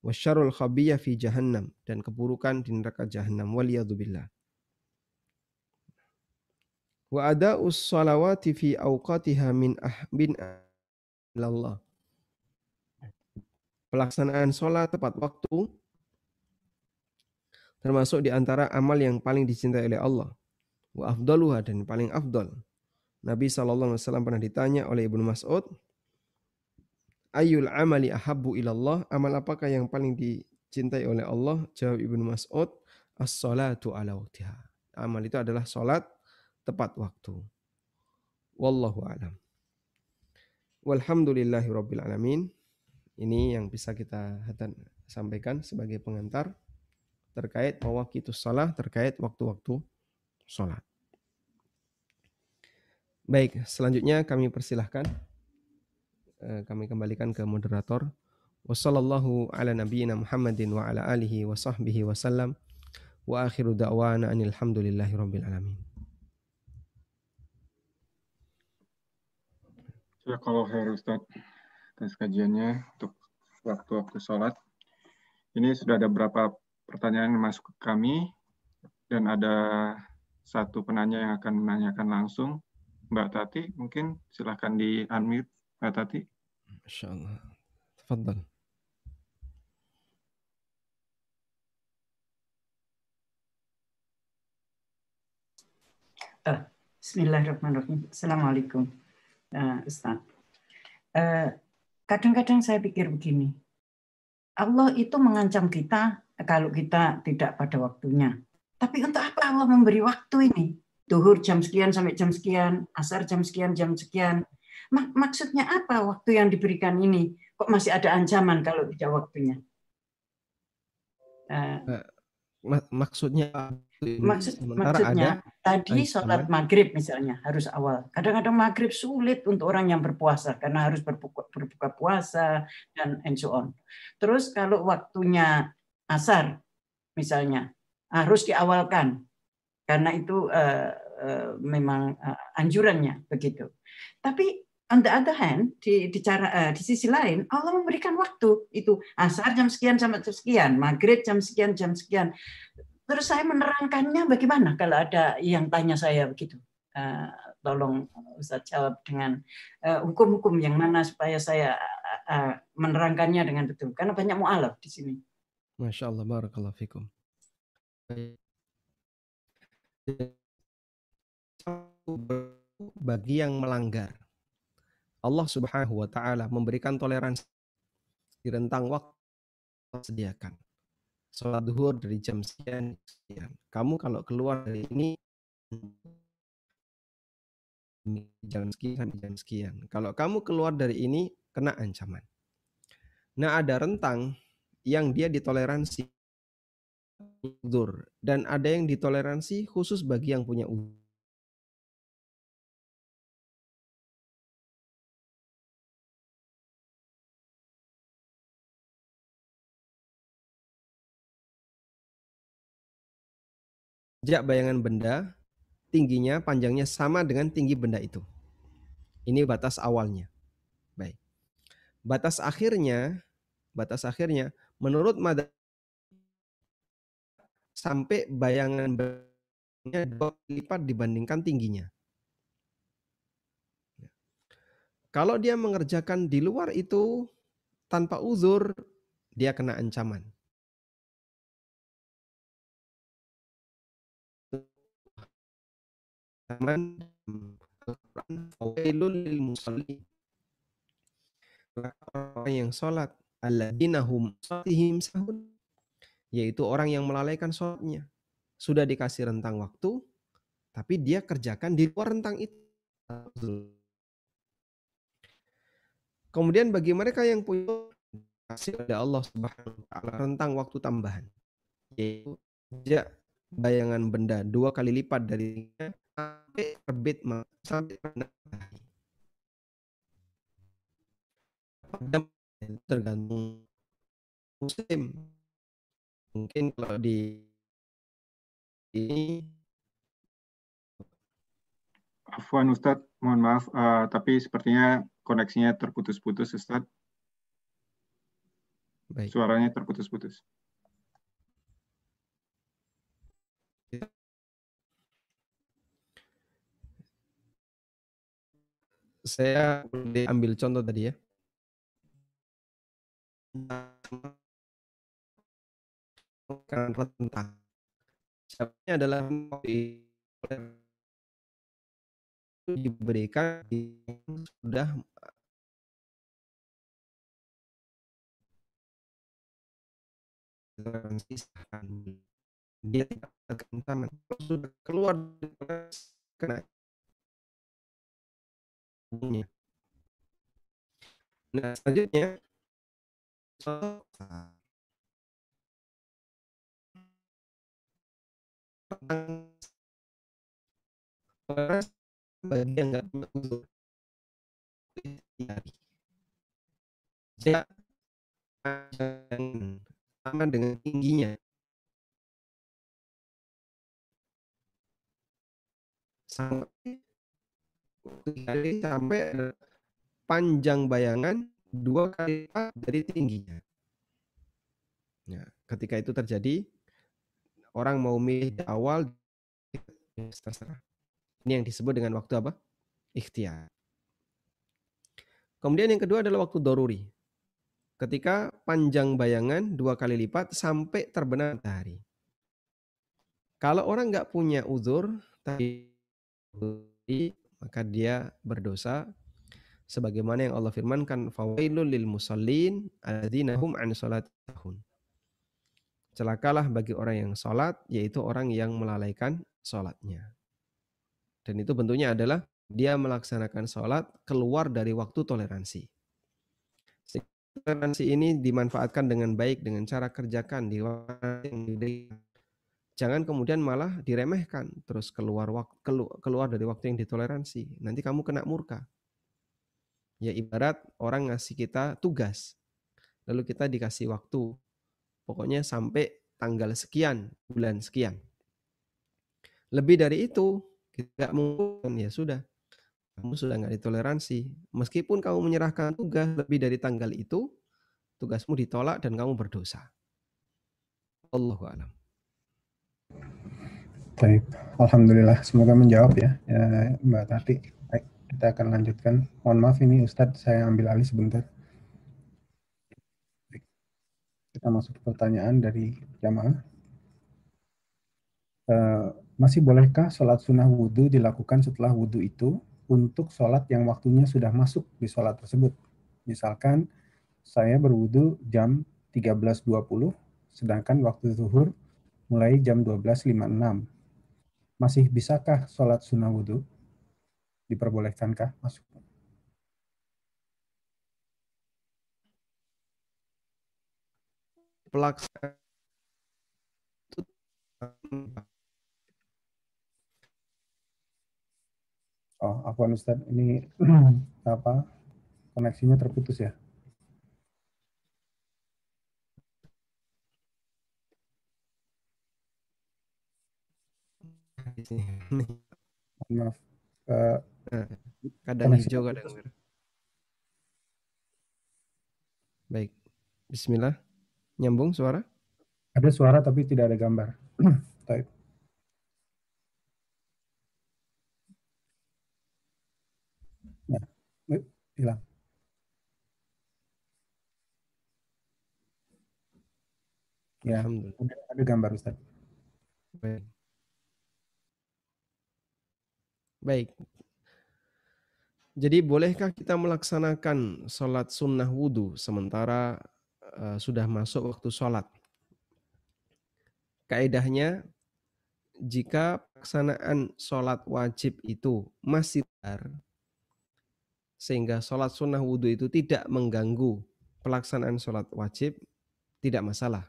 Wasyarul khabiyya fi jahannam dan keburukan di neraka jahannam. Waliyadzubillah. Wa ada'us salawati fi awqatiha min ahbin Allah pelaksanaan sholat tepat waktu termasuk di antara amal yang paling dicintai oleh Allah. Wa afdaluha dan paling afdal. Nabi SAW pernah ditanya oleh Ibnu Mas'ud, Ayul amali ahabbu ilallah, amal apakah yang paling dicintai oleh Allah? Jawab Ibnu Mas'ud, as-salatu ala waktiha. Amal itu adalah salat tepat waktu. Wallahu alam. Walhamdulillahi rabbil alamin. Ini yang bisa kita sampaikan sebagai pengantar terkait mawaqitus salah, terkait waktu-waktu sholat. Baik, selanjutnya kami persilahkan eh, kami kembalikan ke moderator. Wassallallahu ala nabiyyina Muhammadin wa ala alihi wa sahbihi wasallam. Wa akhiru da'wana anil hamdulillahi rabbil alamin.
Ya kalau khair Ustaz atas kajiannya untuk waktu-waktu sholat. Ini sudah ada beberapa pertanyaan yang masuk ke kami dan ada satu penanya yang akan menanyakan langsung. Mbak Tati, mungkin silahkan di unmute Mbak Tati.
Masya Allah. Tafadhal.
Uh, Bismillahirrahmanirrahim. Assalamualaikum, uh, Ustaz. Uh, kadang-kadang saya pikir begini, Allah itu mengancam kita kalau kita tidak pada waktunya. Tapi untuk apa Allah memberi waktu ini? Duhur jam sekian sampai jam sekian, asar jam sekian, jam sekian. Mak maksudnya apa waktu yang diberikan ini? Kok masih ada ancaman kalau tidak waktunya?
Uh, maksudnya
Maksud, maksudnya ada tadi sholat maghrib misalnya harus awal. Kadang-kadang maghrib sulit untuk orang yang berpuasa karena harus berbuka, berbuka puasa dan and so on. Terus kalau waktunya asar misalnya harus diawalkan karena itu uh, uh, memang uh, anjurannya begitu. Tapi on the other hand di di cara di sisi lain Allah memberikan waktu itu asar jam sekian sampai jam sekian, maghrib jam sekian jam sekian Terus saya menerangkannya bagaimana kalau ada yang tanya saya begitu. Tolong Ustaz jawab dengan eh, hukum-hukum yang mana supaya saya menerangkannya dengan betul. Karena banyak mu'alaf di sini.
Masya Allah, barakallahu fikum. Bagi yang melanggar, Allah Subhanahu wa taala memberikan toleransi di rentang waktu sediakan sholat duhur dari jam sekian, sekian. Kamu kalau keluar dari ini jam sekian jam sekian. Kalau kamu keluar dari ini kena ancaman. Nah ada rentang yang dia ditoleransi uzur dan ada yang ditoleransi khusus bagi yang punya uzur. jarak bayangan benda tingginya, panjangnya sama dengan tinggi benda itu. Ini batas awalnya. Baik. Batas akhirnya, batas akhirnya menurut mada sampai bayangan benda dua lipat dibandingkan tingginya. Kalau dia mengerjakan di luar itu tanpa uzur, dia kena ancaman. musalli orang yang sholat salatihim sahun. Yaitu orang yang melalaikan sholatnya sudah dikasih rentang waktu tapi dia kerjakan di luar rentang itu. Kemudian bagi mereka yang punya kasih oleh Allah Subhanahu wa taala rentang waktu tambahan. Yaitu bayangan benda dua kali lipat dari sampai terbit sampai matahari. Tergantung musim. Mungkin kalau di ini
Afwan Ustadz, mohon maaf, uh, tapi sepertinya koneksinya terputus-putus Ustadz. Baik. Suaranya terputus-putus.
saya ambil contoh tadi ya. Karena rentang. Siapanya adalah diberikan sudah dia tidak akan sudah keluar kena Nah, selanjutnya sama dengan tingginya sampai sampai panjang bayangan dua kali lipat dari tingginya. Ya, ketika itu terjadi, orang mau milih di awal terserah. Ini yang disebut dengan waktu apa? Ikhtiar. Kemudian yang kedua adalah waktu doruri. Ketika panjang bayangan dua kali lipat sampai terbenam matahari. Kalau orang nggak punya uzur, tapi maka dia berdosa sebagaimana yang Allah firmankan fawailul lil musallin alladzina hum an salatihun. Celakalah bagi orang yang salat yaitu orang yang melalaikan salatnya. Dan itu bentuknya adalah dia melaksanakan sholat keluar dari waktu toleransi. Toleransi ini dimanfaatkan dengan baik dengan cara kerjakan di Jangan kemudian malah diremehkan terus keluar waktu keluar dari waktu yang ditoleransi. Nanti kamu kena murka. Ya ibarat orang ngasih kita tugas. Lalu kita dikasih waktu. Pokoknya sampai tanggal sekian, bulan sekian. Lebih dari itu, tidak mungkin ya sudah kamu sudah nggak ditoleransi. Meskipun kamu menyerahkan tugas lebih dari tanggal itu, tugasmu ditolak dan kamu berdosa. Allahu a'lam.
Baik, Alhamdulillah. Semoga menjawab ya, ya Mbak Tati. Kita akan lanjutkan. Mohon maaf ini Ustadz, saya ambil alih sebentar. Kita masuk ke pertanyaan dari jamaah. Uh, masih bolehkah sholat sunnah wudhu dilakukan setelah wudhu itu untuk sholat yang waktunya sudah masuk di sholat tersebut. Misalkan saya berwudu jam 13.20, sedangkan waktu zuhur mulai jam 12.56. Masih bisakah sholat sunnah wudhu? Diperbolehkankah masuk?
Pelaksana
Oh, apa Ustaz, ini *clears throat* apa koneksinya terputus ya? Maaf. Uh,
kadang hijau, kadang merah. Baik. Bismillah. Nyambung suara?
Ada suara tapi tidak ada gambar. *clears throat* Type. hilang. Ya, Alhamdulillah. ada gambar Ustaz.
Baik. Baik. Jadi bolehkah kita melaksanakan sholat sunnah wudhu sementara uh, sudah masuk waktu sholat? Kaedahnya, jika pelaksanaan sholat wajib itu masih dar, sehingga sholat sunnah wudhu itu tidak mengganggu pelaksanaan sholat wajib, tidak masalah.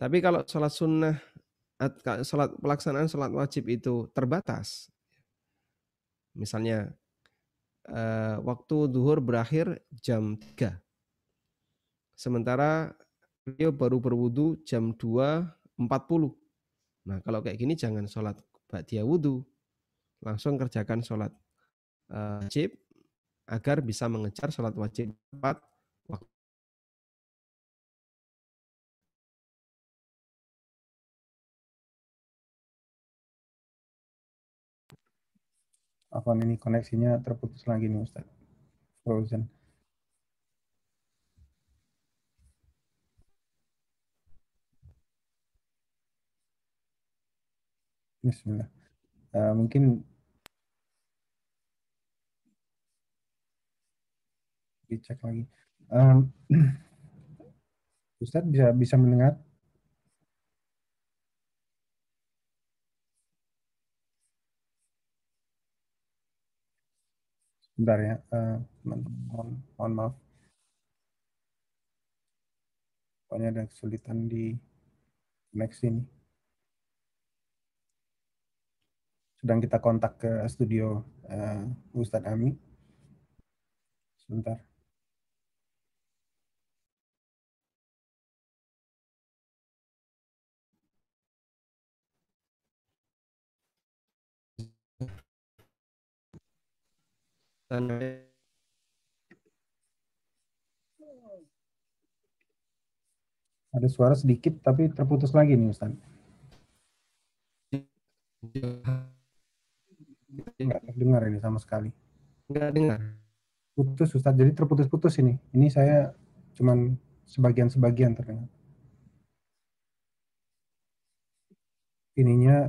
Tapi kalau sholat sunnah, sholat, pelaksanaan sholat wajib itu terbatas, misalnya eh, waktu duhur berakhir jam 3, sementara dia baru berwudu jam 2.40. Nah kalau kayak gini jangan sholat ba'diyah wudhu, langsung kerjakan sholat uh, wajib agar bisa mengejar sholat wajib tepat
Apa ini koneksinya terputus lagi nih Ustaz? Frozen. Bismillah. Uh, mungkin dicek lagi. Um, *clears throat* Ustadz bisa bisa mendengar? Sebentar ya, uh, mohon, mohon maaf. Pokoknya ada kesulitan di koneksi ini. sedang kita kontak ke studio uh, Ustadz Ami. Sebentar. Ada suara sedikit tapi terputus lagi nih Ustaz. Enggak terdengar ini sama sekali.
Enggak dengar.
Putus Ustaz, jadi terputus-putus ini. Ini saya cuman sebagian-sebagian terdengar. Ininya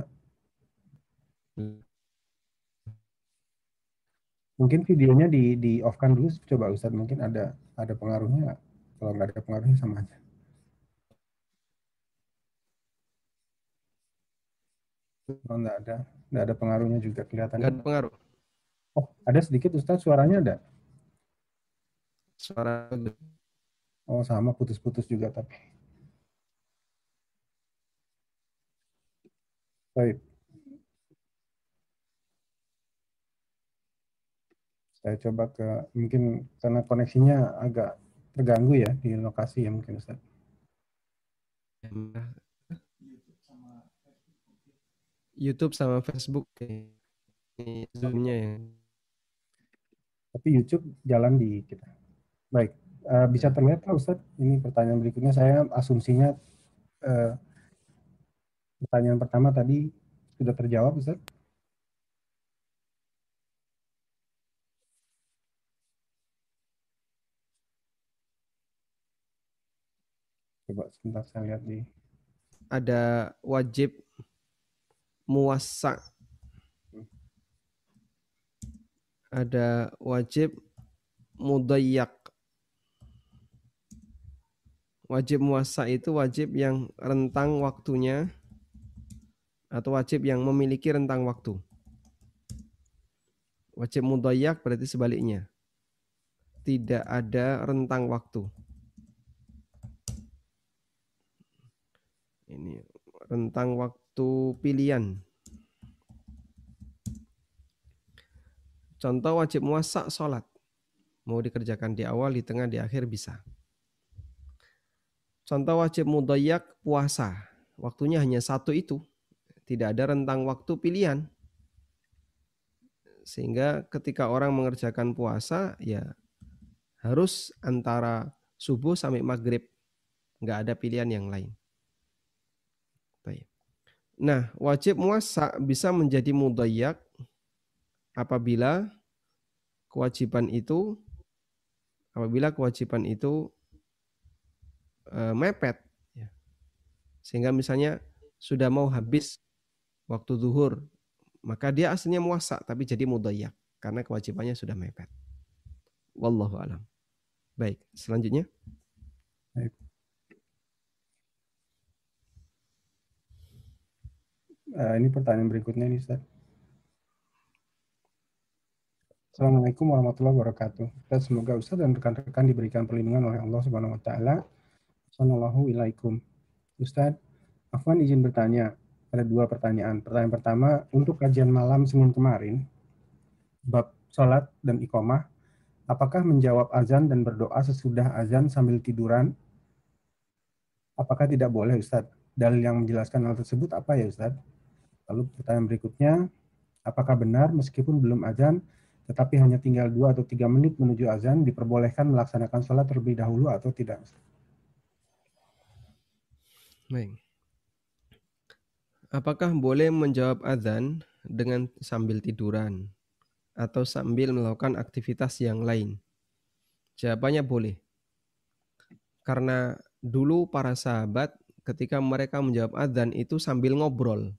Mungkin videonya di di off kan dulu coba Ustaz mungkin ada ada pengaruhnya Kalau nggak ada pengaruhnya sama aja. Oh, nggak ada. Nggak ada pengaruhnya juga kelihatan.
Nggak ada pengaruh.
Oh, ada sedikit Ustaz suaranya ada?
Suara.
Oh, sama putus-putus juga tapi. Baik. Saya coba ke mungkin karena koneksinya agak terganggu ya di lokasi ya mungkin Ustaz.
YouTube sama Facebook zoomnya ya.
Tapi YouTube jalan di kita. Baik, uh, bisa terlihat Pak Ustaz? Ini pertanyaan berikutnya saya asumsinya uh, pertanyaan pertama tadi sudah terjawab Ustaz. Coba sebentar saya lihat di.
Ada wajib muasa. Ada wajib mudayak. Wajib muasa itu wajib yang rentang waktunya atau wajib yang memiliki rentang waktu. Wajib mudayak berarti sebaliknya. Tidak ada rentang waktu. Ini rentang waktu pilihan. Contoh wajib muasak sholat. Mau dikerjakan di awal, di tengah, di akhir bisa. Contoh wajib mudayak puasa. Waktunya hanya satu itu. Tidak ada rentang waktu pilihan. Sehingga ketika orang mengerjakan puasa, ya harus antara subuh sampai maghrib. Nggak ada pilihan yang lain. Nah, wajib muasa bisa menjadi mudayak apabila kewajiban itu apabila kewajiban itu e, mepet ya. Sehingga misalnya sudah mau habis waktu zuhur, maka dia aslinya muasa tapi jadi mudayak karena kewajibannya sudah mepet. Wallahu alam. Baik, selanjutnya. Baik.
Uh, ini pertanyaan berikutnya nih, Ustaz. Assalamualaikum warahmatullahi wabarakatuh. Ustaz, semoga Ustaz dan rekan-rekan diberikan perlindungan oleh Allah Subhanahu wa taala. Assalamualaikum. ilaikum. Ustaz, Afwan izin bertanya. Ada dua pertanyaan. Pertanyaan pertama, untuk kajian malam Senin kemarin, bab sholat dan iqomah, apakah menjawab azan dan berdoa sesudah azan sambil tiduran? Apakah tidak boleh Ustaz? Dalil yang menjelaskan hal tersebut apa ya Ustaz? Lalu pertanyaan berikutnya, apakah benar meskipun belum azan, tetapi hanya tinggal dua atau tiga menit menuju azan, diperbolehkan melaksanakan sholat terlebih dahulu atau tidak?
Baik. Apakah boleh menjawab azan dengan sambil tiduran atau sambil melakukan aktivitas yang lain? Jawabannya boleh. Karena dulu para sahabat ketika mereka menjawab azan itu sambil ngobrol.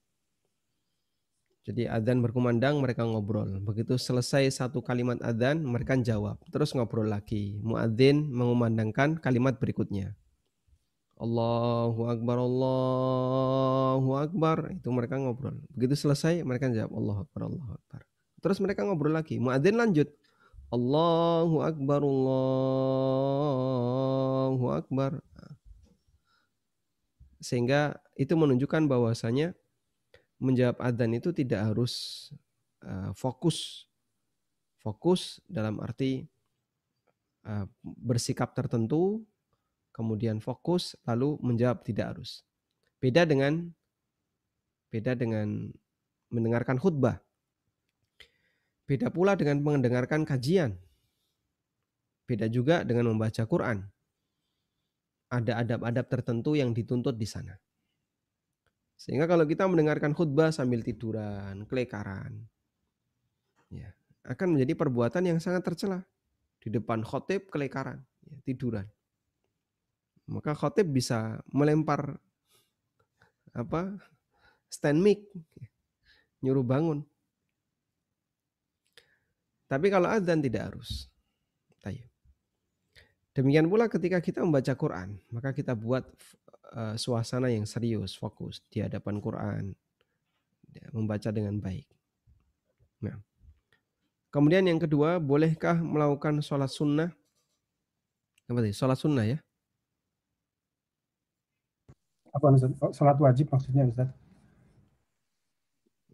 Jadi adzan berkumandang, mereka ngobrol. Begitu selesai satu kalimat adzan, mereka jawab. Terus ngobrol lagi. Muadzin mengumandangkan kalimat berikutnya. Allahu Akbar, Allahu Akbar. Itu mereka ngobrol. Begitu selesai, mereka jawab Allahu Akbar, Allahu Akbar. Terus mereka ngobrol lagi. Muadzin lanjut. Allahu Akbar, Allahu Akbar. Sehingga itu menunjukkan bahwasanya menjawab adzan itu tidak harus uh, fokus. Fokus dalam arti uh, bersikap tertentu, kemudian fokus lalu menjawab tidak harus. Beda dengan beda dengan mendengarkan khutbah. Beda pula dengan mendengarkan kajian. Beda juga dengan membaca Quran. Ada adab-adab tertentu yang dituntut di sana. Sehingga kalau kita mendengarkan khutbah sambil tiduran, kelekaran, ya, akan menjadi perbuatan yang sangat tercela. Di depan khotib kelekaran, ya, tiduran. Maka khotib bisa melempar apa stand mic, nyuruh bangun. Tapi kalau adzan tidak harus. Demikian pula ketika kita membaca Quran, maka kita buat uh, suasana yang serius, fokus di hadapan Quran, ya, membaca dengan baik. Nah, kemudian yang kedua, bolehkah melakukan sholat sunnah? Apa tadi? Sholat sunnah ya?
Apa oh, sholat wajib maksudnya Ustaz?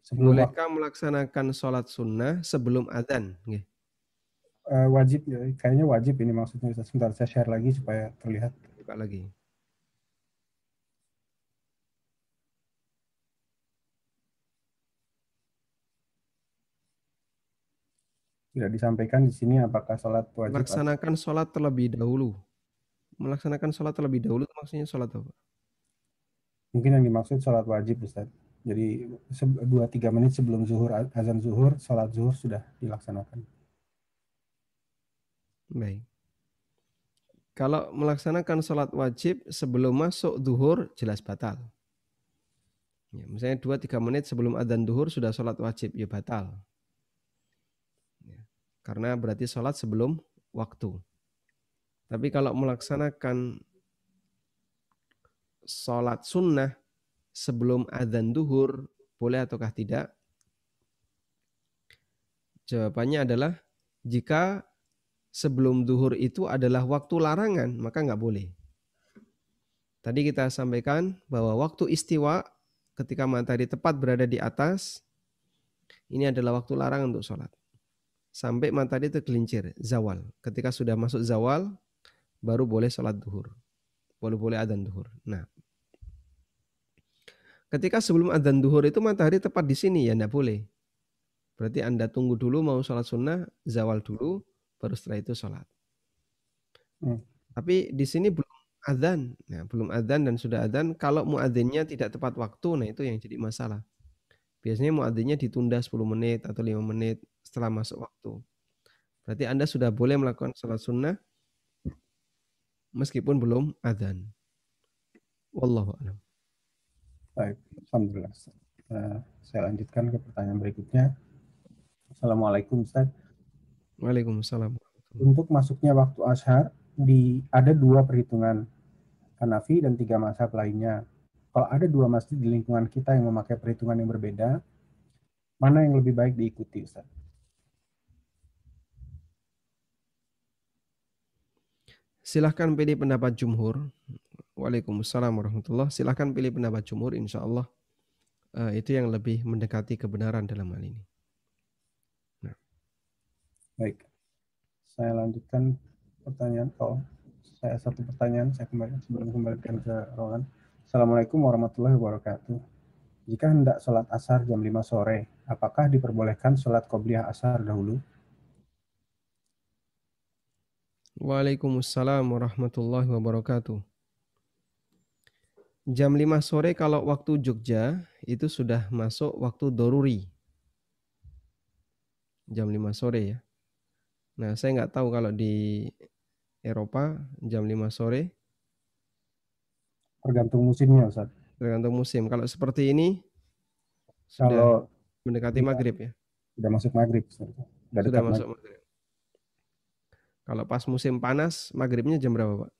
Sebelum bolehkah melaksanakan sholat sunnah sebelum adzan? Okay.
Uh, eh, wajib ya, kayaknya wajib ini maksudnya Ustaz. Sebentar saya share lagi supaya terlihat.
Buka lagi.
Tidak disampaikan di sini apakah sholat wajib?
Melaksanakan sholat terlebih dahulu. Melaksanakan sholat terlebih dahulu maksudnya sholat apa?
Mungkin yang dimaksud sholat wajib Ustaz. Jadi dua tiga menit sebelum zuhur azan zuhur, sholat zuhur sudah dilaksanakan.
Baik. Kalau melaksanakan sholat wajib sebelum masuk zuhur jelas batal. Ya, misalnya dua tiga menit sebelum adzan zuhur sudah sholat wajib, ya batal. Karena berarti sholat sebelum waktu. Tapi kalau melaksanakan sholat sunnah sebelum adzan duhur, boleh ataukah tidak? Jawabannya adalah jika sebelum duhur itu adalah waktu larangan, maka nggak boleh. Tadi kita sampaikan bahwa waktu istiwa ketika matahari tepat berada di atas, ini adalah waktu larangan untuk sholat sampai matahari tergelincir, zawal. Ketika sudah masuk zawal, baru boleh sholat duhur. Boleh boleh adzan duhur. Nah, ketika sebelum adzan duhur itu matahari tepat di sini ya tidak boleh. Berarti anda tunggu dulu mau sholat sunnah, zawal dulu, baru setelah itu sholat. Hmm. Tapi di sini belum adzan, nah, belum adzan dan sudah adzan. Kalau muadzinnya tidak tepat waktu, nah itu yang jadi masalah. Biasanya muadzinnya ditunda 10 menit atau 5 menit setelah masuk waktu. Berarti Anda sudah boleh melakukan sholat sunnah meskipun belum adzan. Wallahu a'lam.
Baik, alhamdulillah. Uh, saya lanjutkan ke pertanyaan berikutnya. Assalamualaikum Ustaz.
Waalaikumsalam.
Untuk masuknya waktu ashar di ada dua perhitungan Hanafi dan tiga mazhab lainnya kalau ada dua masjid di lingkungan kita yang memakai perhitungan yang berbeda, mana yang lebih baik diikuti, Ustaz?
Silahkan pilih pendapat jumhur. Waalaikumsalam warahmatullah. Silahkan pilih pendapat jumhur, insya Allah. Uh, itu yang lebih mendekati kebenaran dalam hal ini.
Nah. Baik. Saya lanjutkan pertanyaan. Oh, saya satu pertanyaan. Saya kembali sebelum kembalikan ke Roland. Assalamualaikum warahmatullahi wabarakatuh. Jika hendak sholat asar jam 5 sore, apakah diperbolehkan sholat qobliyah asar dahulu?
Waalaikumsalam warahmatullahi wabarakatuh. Jam 5 sore kalau waktu Jogja itu sudah masuk waktu doruri. Jam 5 sore ya. Nah saya nggak tahu kalau di Eropa jam 5 sore
Tergantung musimnya, Ustaz.
Tergantung musim. Kalau seperti ini kalau mendekati iya, maghrib ya.
Sudah masuk maghrib. Sudah,
sudah masuk maghrib. Kalau pas musim panas, maghribnya jam berapa, Pak?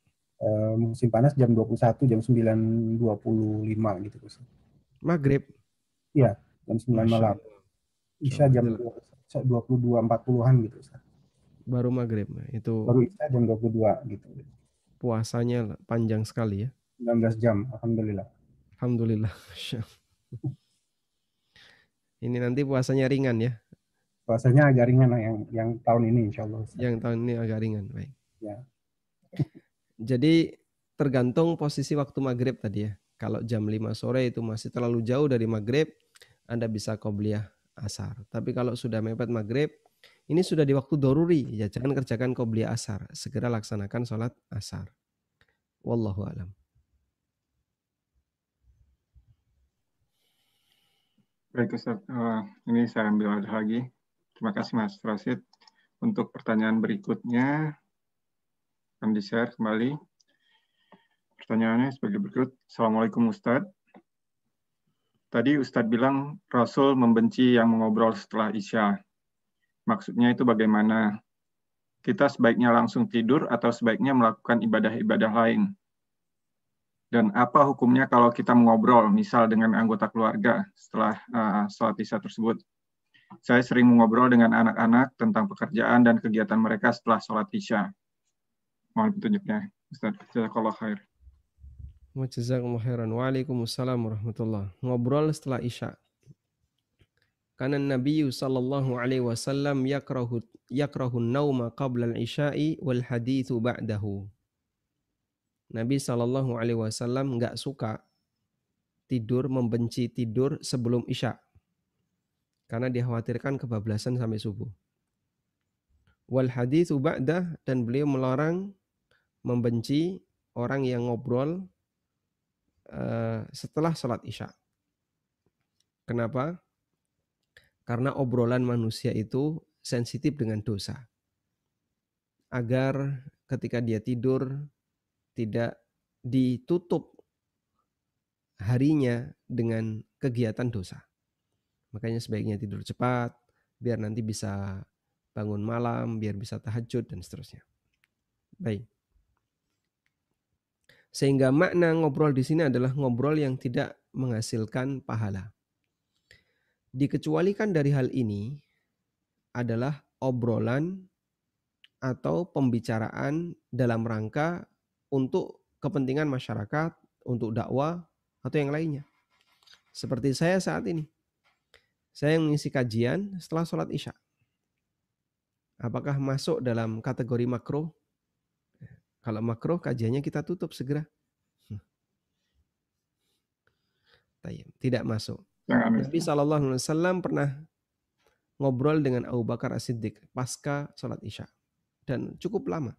Uh, musim panas jam 21, jam 9.25 gitu, Ustaz.
Maghrib?
Iya, jam 9 Masya malam. Isya jam 22.40-an gitu, Ustaz.
Baru maghrib, itu.
Baru Isya jam 22 gitu.
Puasanya panjang sekali ya.
19 jam, alhamdulillah.
Alhamdulillah. *laughs* Ini nanti puasanya ringan ya.
Puasanya agak ringan yang yang tahun ini insya Allah.
Yang tahun ini agak ringan, baik.
Ya. *laughs*
Jadi tergantung posisi waktu maghrib tadi ya. Kalau jam 5 sore itu masih terlalu jauh dari maghrib, Anda bisa qobliyah asar. Tapi kalau sudah mepet maghrib, ini sudah di waktu doruri, ya jangan kerjakan qobliyah asar. Segera laksanakan sholat asar. Wallahu alam.
Baik Ustaz, uh, ini saya ambil ada lagi. Terima kasih Mas Rasid. Untuk pertanyaan berikutnya, akan di-share kembali. Pertanyaannya sebagai berikut. Assalamualaikum Ustadz. Tadi Ustadz bilang Rasul membenci yang mengobrol setelah Isya. Maksudnya itu bagaimana? Kita sebaiknya langsung tidur atau sebaiknya melakukan ibadah-ibadah lain? Dan apa hukumnya kalau kita mengobrol, misal dengan anggota keluarga setelah uh, sholat Isya tersebut? Saya sering mengobrol dengan anak-anak tentang pekerjaan dan kegiatan mereka setelah sholat Isya. Mohon petunjuknya. Ustaz, jazakallah khair.
Jazakumullah khairan. Waalaikumsalam warahmatullah. Ngobrol setelah Isya. Karena Nabi sallallahu alaihi wasallam yakrahu yakrahu nauma qabla al-isya'i wal hadithu ba'dahu. Nabi sallallahu alaihi wasallam enggak suka tidur, membenci tidur sebelum Isya. Karena dikhawatirkan kebablasan sampai subuh. Wal hadithu ba'dah dan beliau melarang membenci orang yang ngobrol Eh, setelah sholat isya. Kenapa? Karena obrolan manusia itu sensitif dengan dosa. Agar ketika dia tidur tidak ditutup harinya dengan kegiatan dosa. Makanya sebaiknya tidur cepat, biar nanti bisa bangun malam, biar bisa tahajud dan seterusnya. Baik. Sehingga makna ngobrol di sini adalah ngobrol yang tidak menghasilkan pahala. Dikecualikan dari hal ini adalah obrolan atau pembicaraan dalam rangka untuk kepentingan masyarakat, untuk dakwah atau yang lainnya. Seperti saya saat ini. Saya mengisi kajian setelah sholat isya. Apakah masuk dalam kategori makro kalau makro kajiannya kita tutup segera. Tidak masuk. Nabi Shallallahu Alaihi Wasallam pernah ngobrol dengan Abu Bakar As-Siddiq pasca sholat isya dan cukup lama.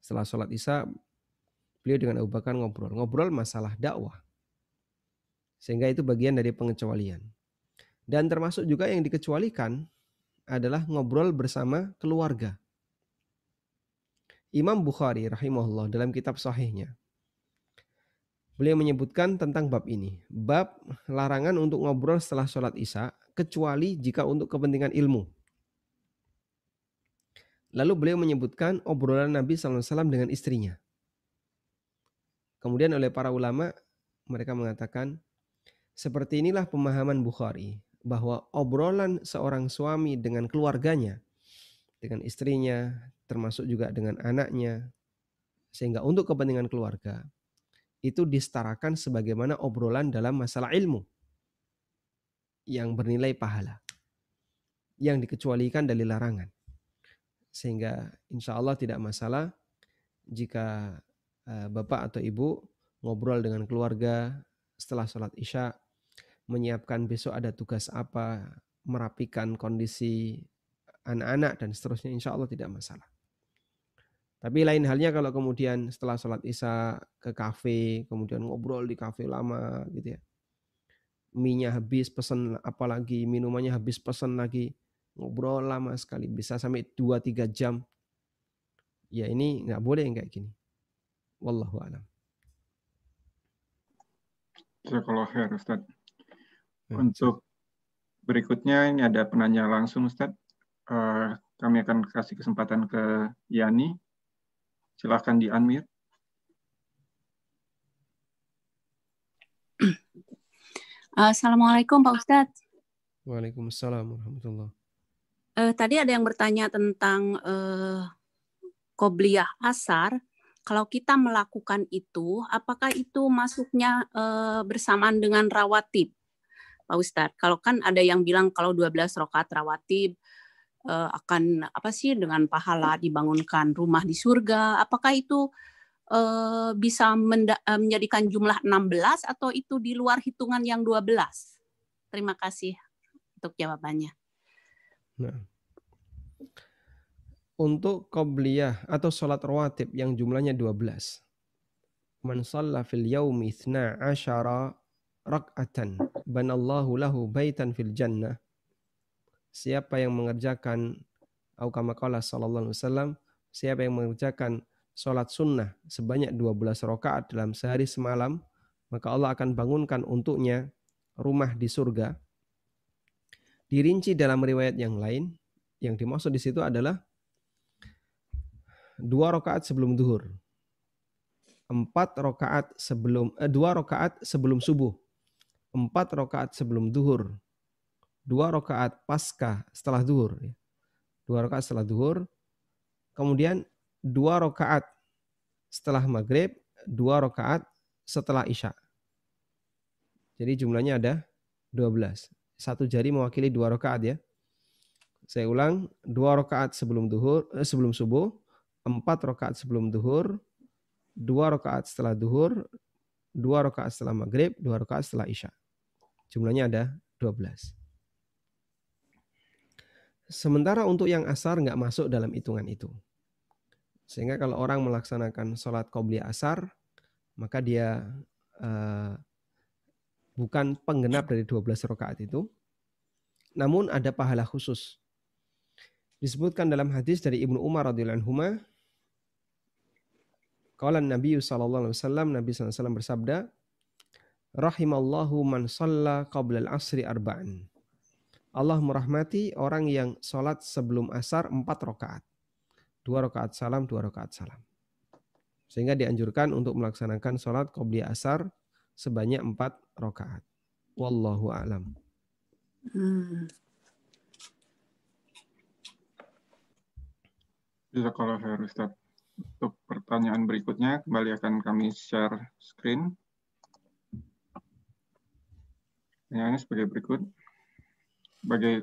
Setelah sholat isya, beliau dengan Abu Bakar ngobrol, ngobrol masalah dakwah, sehingga itu bagian dari pengecualian. Dan termasuk juga yang dikecualikan adalah ngobrol bersama keluarga. Imam Bukhari rahimahullah dalam kitab sahihnya Beliau menyebutkan tentang bab ini. Bab larangan untuk ngobrol setelah sholat isya kecuali jika untuk kepentingan ilmu. Lalu beliau menyebutkan obrolan Nabi SAW dengan istrinya. Kemudian oleh para ulama mereka mengatakan seperti inilah pemahaman Bukhari bahwa obrolan seorang suami dengan keluarganya, dengan istrinya, termasuk juga dengan anaknya, sehingga untuk kepentingan keluarga itu disetarakan sebagaimana obrolan dalam masalah ilmu yang bernilai pahala yang dikecualikan dari larangan sehingga insya Allah tidak masalah jika eh, bapak atau ibu ngobrol dengan keluarga setelah sholat isya menyiapkan besok ada tugas apa merapikan kondisi anak-anak dan seterusnya insya Allah tidak masalah tapi lain halnya kalau kemudian setelah sholat isya ke kafe, kemudian ngobrol di kafe lama gitu ya. Minyak habis pesen apalagi minumannya habis pesen lagi. Ngobrol lama sekali, bisa sampai 2-3 jam. Ya ini nggak boleh yang kayak gini. Wallahu a'lam.
Jazakallah khair Ustaz. Ya, Untuk berikutnya ini ada penanya langsung Ustaz. Uh, kami akan kasih kesempatan ke Yani Silahkan di unmute.
Assalamualaikum Pak Ustadz.
Waalaikumsalam warahmatullahi
uh, Tadi ada yang bertanya tentang uh, kobliyah asar. Kalau kita melakukan itu, apakah itu masuknya uh, bersamaan dengan rawatib? Pak Ustadz. Kalau kan ada yang bilang kalau 12 rakaat rawatib uh, akan apa sih dengan pahala dibangunkan rumah di surga. Apakah itu uh, bisa menjadikan jumlah 16 atau itu di luar hitungan yang 12? Terima kasih untuk jawabannya. Nah.
Untuk qobliyah atau sholat rawatib yang jumlahnya 12. Man shalla fil yaumi 12 rak'atan banallahu lahu baitan fil jannah. Siapa yang mengerjakan au sallallahu alaihi wasallam, siapa yang mengerjakan sholat sunnah sebanyak 12 rakaat dalam sehari semalam, maka Allah akan bangunkan untuknya rumah di surga. Dirinci dalam riwayat yang lain, yang dimaksud di situ adalah dua rakaat sebelum duhur, empat rakaat sebelum eh, dua rakaat sebelum subuh, empat rakaat sebelum duhur, dua rakaat pasca setelah duhur, ya. dua rakaat setelah duhur, kemudian dua rakaat setelah maghrib, dua rakaat setelah isya. Jadi jumlahnya ada 12. Satu jari mewakili dua rakaat ya. Saya ulang, dua rakaat sebelum duhur, eh, sebelum subuh, empat rakaat sebelum duhur, dua rakaat setelah duhur, dua rakaat setelah maghrib, dua rakaat setelah isya. Jumlahnya ada 12. Sementara untuk yang asar nggak masuk dalam hitungan itu. Sehingga kalau orang melaksanakan sholat qobliyah asar, maka dia uh, bukan penggenap dari 12 rakaat itu, namun ada pahala khusus. Disebutkan dalam hadis dari Ibnu Umar radhiyallahu anhu Qala Nabi sallallahu alaihi wasallam Nabi sallallahu bersabda Rahimallahu man shalla qabla al-asri arba'an. Allah merahmati orang yang sholat sebelum asar empat rakaat. Dua rakaat salam, dua rakaat salam. Sehingga dianjurkan untuk melaksanakan sholat qobliya asar sebanyak empat rakaat. Wallahu a'lam. Hmm.
kalau khair Ustaz. Untuk pertanyaan berikutnya, kembali akan kami share screen. Pertanyaannya sebagai berikut. Bagi,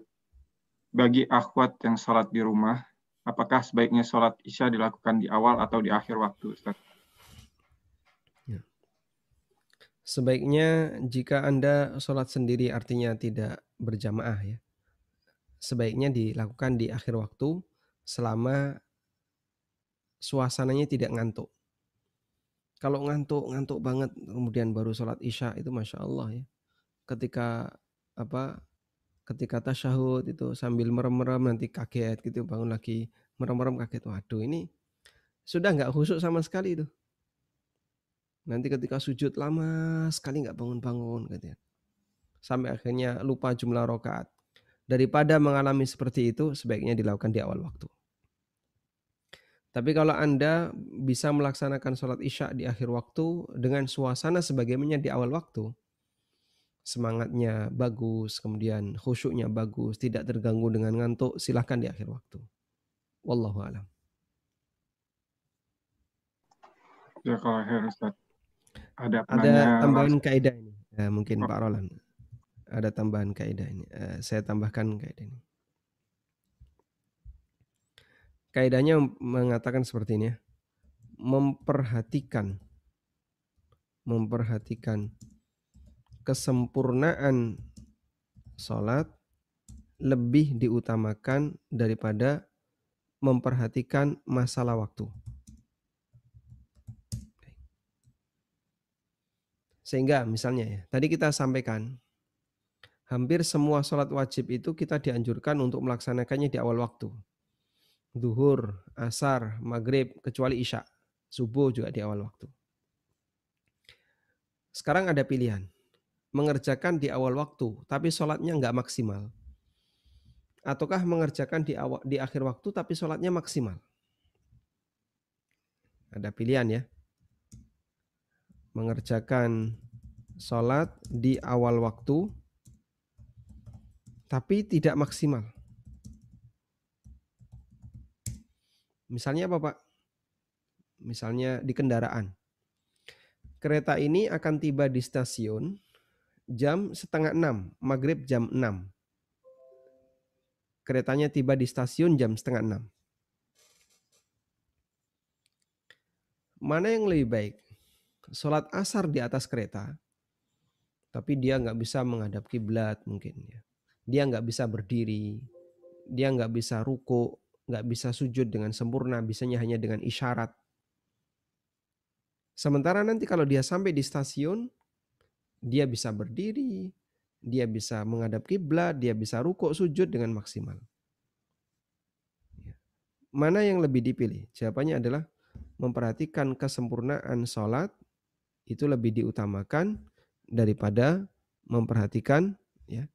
bagi akhwat yang sholat di rumah, apakah sebaiknya sholat isya dilakukan di awal atau di akhir waktu, Ustaz?
Ya. Sebaiknya jika Anda sholat sendiri artinya tidak berjamaah ya. Sebaiknya dilakukan di akhir waktu selama suasananya tidak ngantuk. Kalau ngantuk, ngantuk banget, kemudian baru sholat isya itu masya Allah ya. Ketika apa? Ketika tasyahud itu sambil merem-merem nanti kaget gitu bangun lagi merem-merem kaget. Waduh ini sudah nggak khusuk sama sekali itu. Nanti ketika sujud lama sekali nggak bangun-bangun gitu ya. Sampai akhirnya lupa jumlah rokaat. Daripada mengalami seperti itu, sebaiknya dilakukan di awal waktu. Tapi kalau Anda bisa melaksanakan sholat isya di akhir waktu dengan suasana sebagaimana di awal waktu, semangatnya bagus, kemudian khusyuknya bagus, tidak terganggu dengan ngantuk, silahkan di akhir waktu. Wallahu alam.
Ya kalau Ustaz.
Ada, ada tambahan kaidah ini. Ya, mungkin oh. Pak Roland. Ada tambahan kaidah ini. Uh, saya tambahkan kaidah ini. Kaidahnya mengatakan seperti ini ya. Memperhatikan memperhatikan kesempurnaan sholat lebih diutamakan daripada memperhatikan masalah waktu. Sehingga misalnya ya, tadi kita sampaikan hampir semua sholat wajib itu kita dianjurkan untuk melaksanakannya di awal waktu duhur, asar, maghrib, kecuali isya. Subuh juga di awal waktu. Sekarang ada pilihan. Mengerjakan di awal waktu, tapi sholatnya nggak maksimal. Ataukah mengerjakan di, awal, di akhir waktu, tapi sholatnya maksimal. Ada pilihan ya. Mengerjakan sholat di awal waktu, tapi tidak maksimal. Misalnya apa Pak? Misalnya di kendaraan. Kereta ini akan tiba di stasiun jam setengah enam, maghrib jam enam. Keretanya tiba di stasiun jam setengah enam. Mana yang lebih baik? Sholat asar di atas kereta, tapi dia nggak bisa menghadap kiblat mungkin ya. Dia nggak bisa berdiri, dia nggak bisa ruku, nggak bisa sujud dengan sempurna, bisanya hanya dengan isyarat. Sementara nanti kalau dia sampai di stasiun, dia bisa berdiri, dia bisa menghadap kiblat, dia bisa ruku sujud dengan maksimal. Ya. Mana yang lebih dipilih? Jawabannya adalah memperhatikan kesempurnaan sholat itu lebih diutamakan daripada memperhatikan ya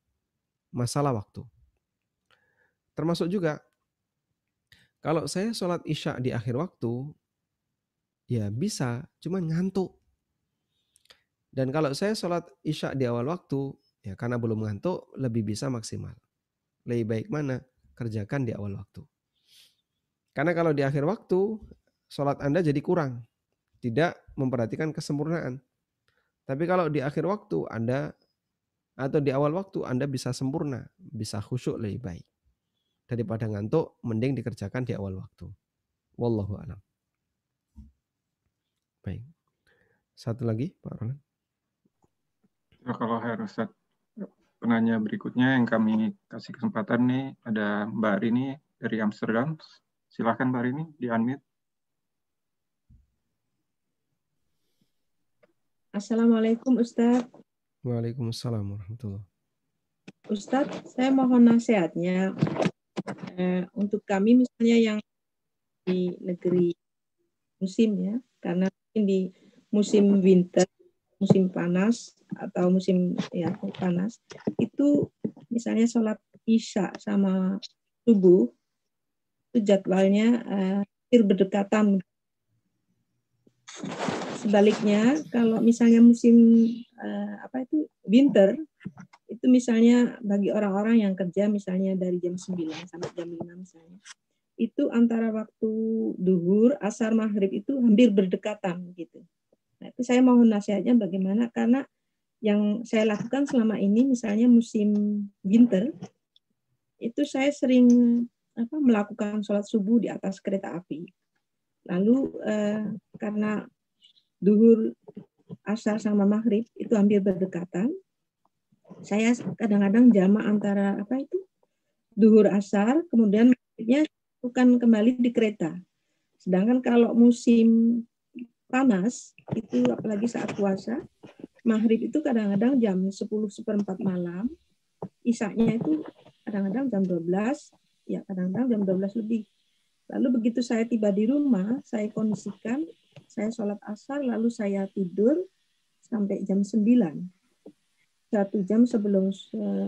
masalah waktu. Termasuk juga kalau saya sholat isya di akhir waktu, ya bisa, cuman ngantuk. Dan kalau saya sholat isya di awal waktu, ya karena belum ngantuk, lebih bisa maksimal. Lebih baik mana? Kerjakan di awal waktu. Karena kalau di akhir waktu, sholat Anda jadi kurang. Tidak memperhatikan kesempurnaan. Tapi kalau di akhir waktu Anda atau di awal waktu Anda bisa sempurna, bisa khusyuk lebih baik. Daripada ngantuk, mending dikerjakan di awal waktu. Wallahu a'lam. Baik. Satu lagi, Pak Roland.
Ya, kalau Ustaz, penanya berikutnya yang kami kasih kesempatan nih, ada Mbak Rini dari Amsterdam. Silahkan Mbak Rini, di-unmute.
Assalamualaikum Ustaz.
Waalaikumsalam warahmatullahi
Ustadz, saya mohon nasihatnya. Eh, untuk kami misalnya yang di negeri musim ya, karena mungkin di musim winter, musim panas atau musim ya panas itu misalnya sholat isya sama subuh itu jadwalnya eh, berdekatan sebaliknya kalau misalnya musim uh, apa itu winter itu misalnya bagi orang-orang yang kerja misalnya dari jam 9 sampai jam 5 misalnya itu antara waktu duhur, asar, maghrib itu hampir berdekatan gitu. Nah, itu saya mohon nasihatnya bagaimana karena yang saya lakukan selama ini misalnya musim winter itu saya sering apa melakukan sholat subuh di atas kereta api. Lalu eh, karena duhur asar sama maghrib itu hampir berdekatan. Saya kadang-kadang jama antara apa itu duhur asar, kemudian maghribnya bukan kembali di kereta. Sedangkan kalau musim panas itu apalagi saat puasa, maghrib itu kadang-kadang jam 10 seperempat malam, isaknya itu kadang-kadang jam 12, ya kadang-kadang jam 12 lebih. Lalu begitu saya tiba di rumah, saya kondisikan saya sholat asar, lalu saya tidur sampai jam 9. Satu jam sebelum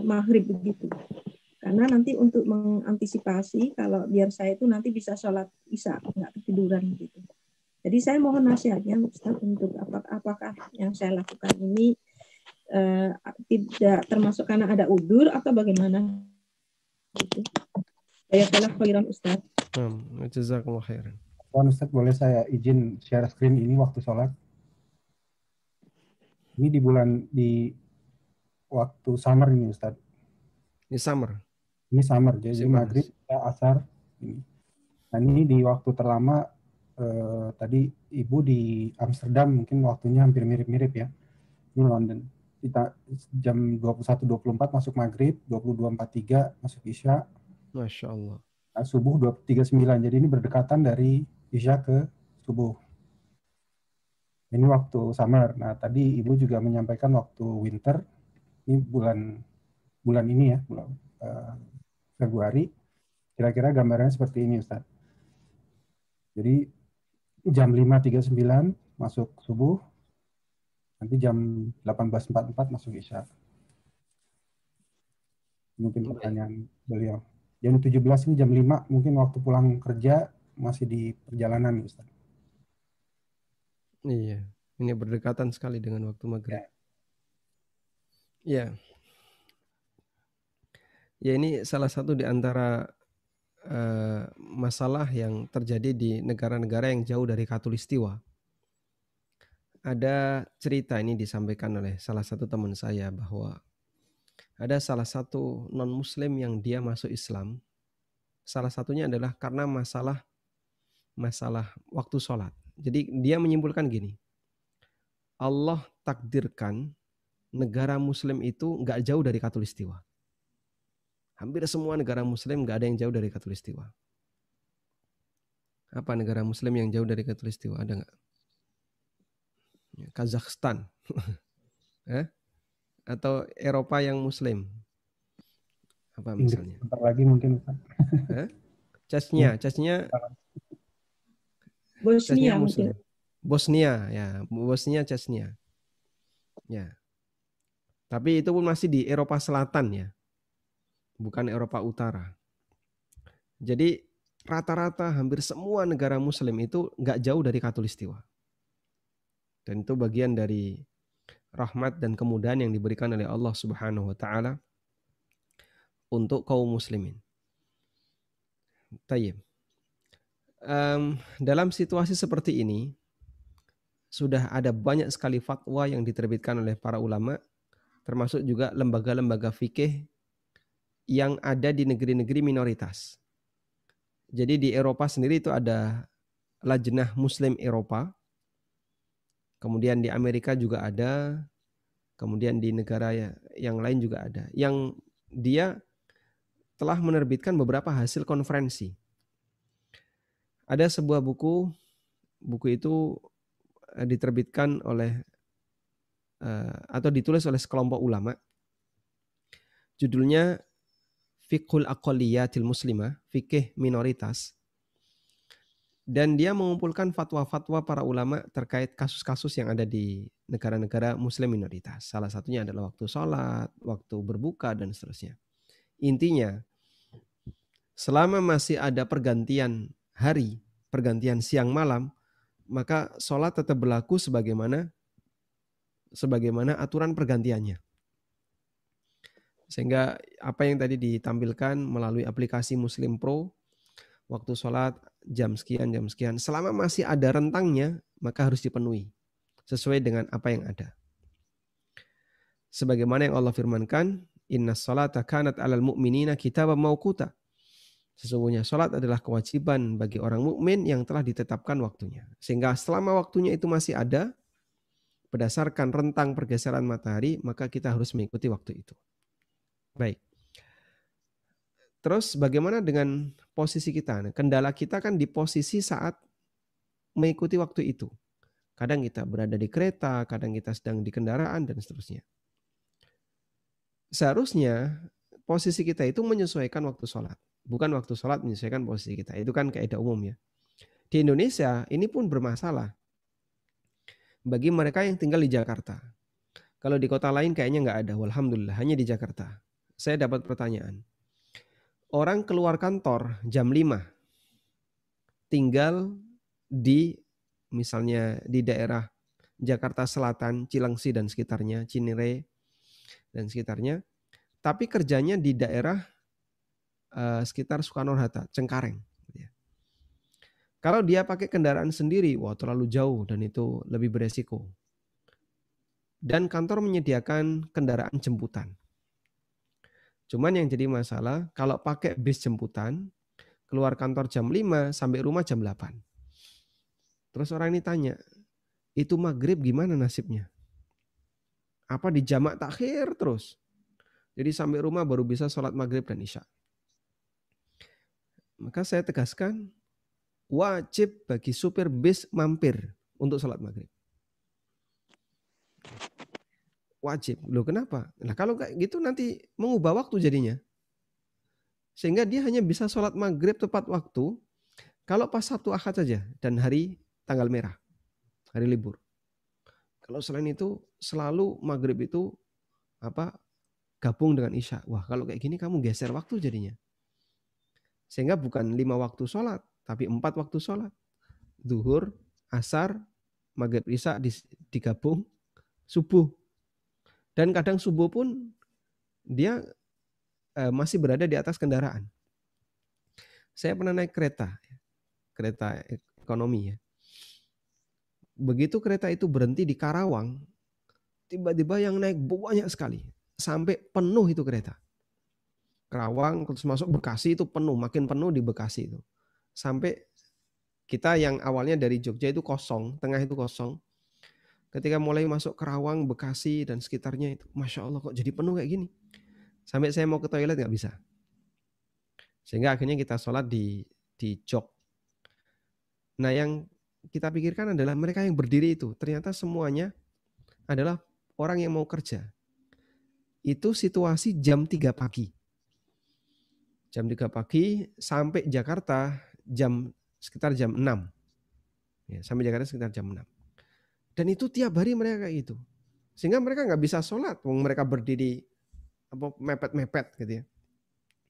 maghrib begitu. Karena nanti untuk mengantisipasi kalau biar saya itu nanti bisa sholat isya, nggak ketiduran gitu. Jadi saya mohon nasihatnya Ustaz untuk apakah, yang saya lakukan ini uh, tidak termasuk karena ada udur atau bagaimana? Gitu. Saya telah khairan Ustaz.
Hmm, jazakallah khairan.
Tuan Ustaz, boleh saya izin share screen ini waktu sholat? Ini di bulan, di waktu summer ini Ustaz.
Ini summer?
Ini summer, jadi Masih maghrib, ya, asar. Ini. Nah ini di waktu terlama, eh, tadi Ibu di Amsterdam mungkin waktunya hampir mirip-mirip ya. Ini London. Kita jam 21.24 masuk maghrib, 22.43 masuk isya.
Masya Allah.
Nah, subuh 2.39, jadi ini berdekatan dari Isya ke subuh. Ini waktu summer. Nah, tadi Ibu juga menyampaikan waktu winter. Ini bulan bulan ini ya, bulan uh, Februari. Kira-kira gambarannya seperti ini, Ustaz. Jadi jam 5.39 masuk subuh, nanti jam 18.44 masuk Isya. Mungkin pertanyaan beliau. Jam 17 ini jam 5, mungkin waktu pulang kerja masih di perjalanan Ustaz.
Iya, ini berdekatan sekali dengan waktu maghrib. Ya. Ya ini salah satu di antara uh, masalah yang terjadi di negara-negara yang jauh dari katulistiwa. ada cerita ini disampaikan oleh salah satu teman saya bahwa ada salah satu non muslim yang dia masuk Islam. Salah satunya adalah karena masalah masalah waktu sholat. Jadi dia menyimpulkan gini, Allah takdirkan negara muslim itu nggak jauh dari katulistiwa. Hampir semua negara muslim nggak ada yang jauh dari katulistiwa. Apa negara muslim yang jauh dari katulistiwa? Ada nggak? Ya, Kazakhstan. *laughs* eh? Atau Eropa yang muslim? Apa misalnya?
Bentar lagi mungkin.
eh? Chechnya, *laughs* Chechnya
Bosnia mungkin.
Bosnia ya, Bosnia Chechnya. Ya. Tapi itu pun masih di Eropa Selatan ya. Bukan Eropa Utara. Jadi rata-rata hampir semua negara muslim itu nggak jauh dari katulistiwa. Dan itu bagian dari rahmat dan kemudahan yang diberikan oleh Allah Subhanahu wa taala untuk kaum muslimin. Tayyib. Um, dalam situasi seperti ini sudah ada banyak sekali fatwa yang diterbitkan oleh para ulama termasuk juga lembaga-lembaga fikih yang ada di negeri-negeri minoritas. Jadi di Eropa sendiri itu ada Lajnah Muslim Eropa Kemudian di Amerika juga ada, kemudian di negara ya, yang lain juga ada. Yang dia telah menerbitkan beberapa hasil konferensi. Ada sebuah buku, buku itu eh, diterbitkan oleh eh, atau ditulis oleh sekelompok ulama. Judulnya Fiqhul Aqaliyatil Muslimah, fikih minoritas dan dia mengumpulkan fatwa-fatwa para ulama terkait kasus-kasus yang ada di negara-negara muslim minoritas. Salah satunya adalah waktu sholat, waktu berbuka, dan seterusnya. Intinya, selama masih ada pergantian hari, pergantian siang malam, maka sholat tetap berlaku sebagaimana sebagaimana aturan pergantiannya. Sehingga apa yang tadi ditampilkan melalui aplikasi Muslim Pro, waktu sholat jam sekian, jam sekian. Selama masih ada rentangnya, maka harus dipenuhi. Sesuai dengan apa yang ada. Sebagaimana yang Allah firmankan, Inna salata kanat alal mu'minina kitab maukuta. Sesungguhnya salat adalah kewajiban bagi orang mukmin yang telah ditetapkan waktunya. Sehingga selama waktunya itu masih ada, berdasarkan rentang pergeseran matahari, maka kita harus mengikuti waktu itu. Baik. Terus bagaimana dengan posisi kita? Nah, kendala kita kan di posisi saat mengikuti waktu itu. Kadang kita berada di kereta, kadang kita sedang di kendaraan dan seterusnya. Seharusnya posisi kita itu menyesuaikan waktu sholat. Bukan waktu sholat menyesuaikan posisi kita. Itu kan kaidah umum ya. Di Indonesia ini pun bermasalah. Bagi mereka yang tinggal di Jakarta. Kalau di kota lain kayaknya nggak ada. Alhamdulillah hanya di Jakarta. Saya dapat pertanyaan orang keluar kantor jam 5 tinggal di misalnya di daerah Jakarta Selatan, Cilengsi dan sekitarnya, Cinere dan sekitarnya, tapi kerjanya di daerah uh, sekitar Soekarno Hatta, Cengkareng. Ya. Kalau dia pakai kendaraan sendiri, wah terlalu jauh dan itu lebih beresiko. Dan kantor menyediakan kendaraan jemputan. Cuman yang jadi masalah kalau pakai bis jemputan, keluar kantor jam 5 sampai rumah jam 8. Terus orang ini tanya, itu maghrib gimana nasibnya? Apa di jamak takhir terus? Jadi sampai rumah baru bisa sholat maghrib dan isya. Maka saya tegaskan, wajib bagi supir bis mampir untuk sholat maghrib. wajib. Loh kenapa? Nah kalau kayak gitu nanti mengubah waktu jadinya. Sehingga dia hanya bisa sholat maghrib tepat waktu kalau pas Sabtu Ahad saja dan hari tanggal merah, hari libur. Kalau selain itu selalu maghrib itu apa gabung dengan isya. Wah kalau kayak gini kamu geser waktu jadinya. Sehingga bukan lima waktu sholat, tapi empat waktu sholat. Duhur, asar, maghrib isya digabung, subuh dan kadang subuh pun dia uh, masih berada di atas kendaraan. Saya pernah naik kereta, kereta ekonomi ya. begitu kereta itu berhenti di Karawang, tiba-tiba yang naik banyak sekali. Sampai penuh itu kereta. Karawang terus masuk Bekasi itu penuh, makin penuh di Bekasi itu. Sampai kita yang awalnya dari Jogja itu kosong, tengah itu kosong. Ketika mulai masuk Karawang, Bekasi dan sekitarnya itu, masya Allah kok jadi penuh kayak gini. Sampai saya mau ke toilet nggak bisa. Sehingga akhirnya kita sholat di di jok. Nah yang kita pikirkan adalah mereka yang berdiri itu ternyata semuanya adalah orang yang mau kerja. Itu situasi jam 3 pagi. Jam 3 pagi sampai Jakarta jam sekitar jam 6. Ya, sampai Jakarta sekitar jam 6. Dan itu tiap hari mereka kayak gitu. Sehingga mereka nggak bisa sholat. Mereka berdiri apa mepet-mepet gitu ya.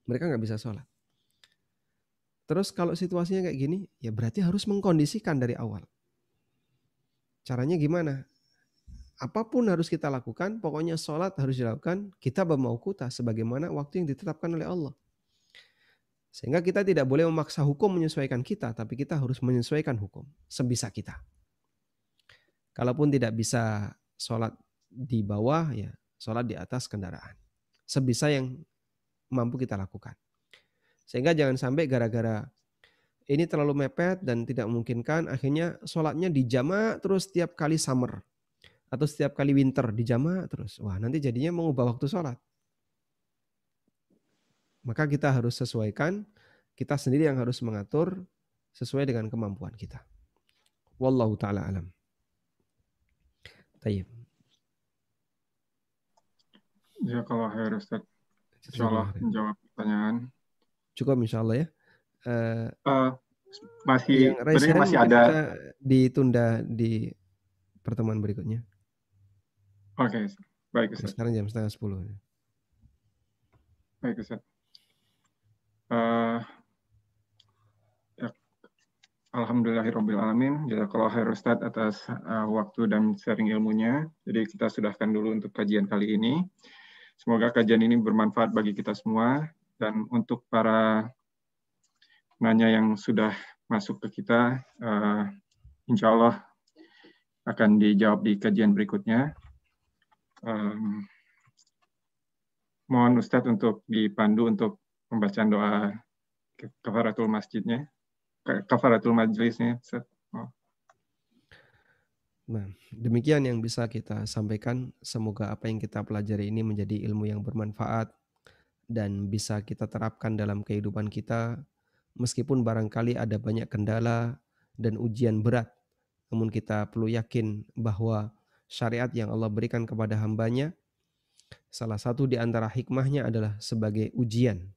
Mereka nggak bisa sholat. Terus kalau situasinya kayak gini, ya berarti harus mengkondisikan dari awal. Caranya gimana? Apa pun harus kita lakukan, pokoknya sholat harus dilakukan, kita bermaukuta sebagaimana waktu yang ditetapkan oleh Allah. Sehingga kita tidak boleh memaksa hukum menyesuaikan kita, tapi kita harus menyesuaikan hukum sebisa kita. Kalaupun tidak bisa sholat di bawah, ya sholat di atas kendaraan. Sebisa yang mampu kita lakukan. Sehingga jangan sampai gara-gara ini terlalu mepet dan tidak memungkinkan, akhirnya sholatnya dijamak terus setiap kali summer. Atau setiap kali winter dijamak terus. Wah nanti jadinya mengubah waktu sholat. Maka kita harus sesuaikan, kita sendiri yang harus mengatur sesuai dengan kemampuan kita. Wallahu ta'ala alam.
Tayyib. Ya kalau harus Insya Allah menjawab pertanyaan.
Cukup insya Allah ya.
Uh, uh, masih yang masih ada
ditunda di pertemuan berikutnya.
Oke, okay. baik Ustaz.
Sekarang jam setengah sepuluh.
Baik Ustaz. Uh, ya, Alhamdulillahirrahmanirrahim. Jazakallah khair Ustaz atas uh, waktu dan sharing ilmunya. Jadi kita sudahkan dulu untuk kajian kali ini. Semoga kajian ini bermanfaat bagi kita semua dan untuk para nanya yang sudah masuk ke kita, uh, insya Allah akan dijawab di kajian berikutnya. Um, mohon Ustadz untuk dipandu untuk pembacaan doa kafaratul masjidnya, kafaratul majlisnya. Oh.
Nah, demikian yang bisa kita sampaikan. Semoga apa yang kita pelajari ini menjadi ilmu yang bermanfaat dan bisa kita terapkan dalam kehidupan kita meskipun barangkali ada banyak kendala dan ujian berat namun kita perlu yakin bahwa syariat yang Allah berikan kepada hambanya salah satu di antara hikmahnya adalah sebagai ujian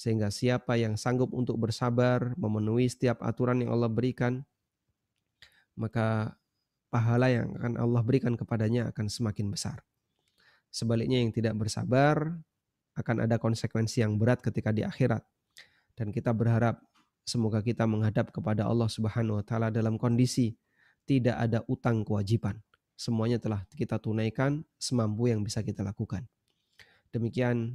sehingga siapa yang sanggup untuk bersabar memenuhi setiap aturan yang Allah berikan maka pahala yang akan Allah berikan kepadanya akan semakin besar sebaliknya yang tidak bersabar akan ada konsekuensi yang berat ketika di akhirat. Dan kita berharap semoga kita menghadap kepada Allah Subhanahu wa taala dalam kondisi tidak ada utang kewajiban. Semuanya telah kita tunaikan semampu yang bisa kita lakukan. Demikian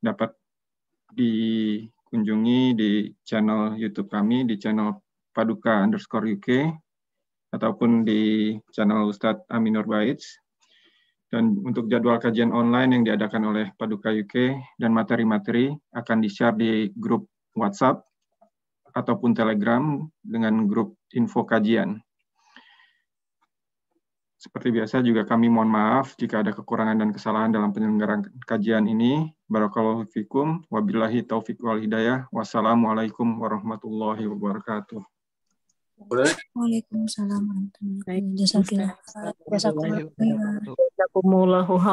dapat dikunjungi di channel YouTube kami di channel Paduka underscore UK ataupun di channel Ustadz Aminur Baits. Dan untuk jadwal kajian online yang diadakan oleh Paduka UK dan materi-materi akan di-share di grup WhatsApp ataupun Telegram dengan grup info kajian. Seperti biasa juga kami mohon maaf jika ada kekurangan dan kesalahan dalam penyelenggaraan kajian ini. Barakallahu fikum, wabillahi taufiq wal hidayah. Wassalamualaikum warahmatullahi wabarakatuh.
Waalaikumsalam warahmatullahi wabarakatuh.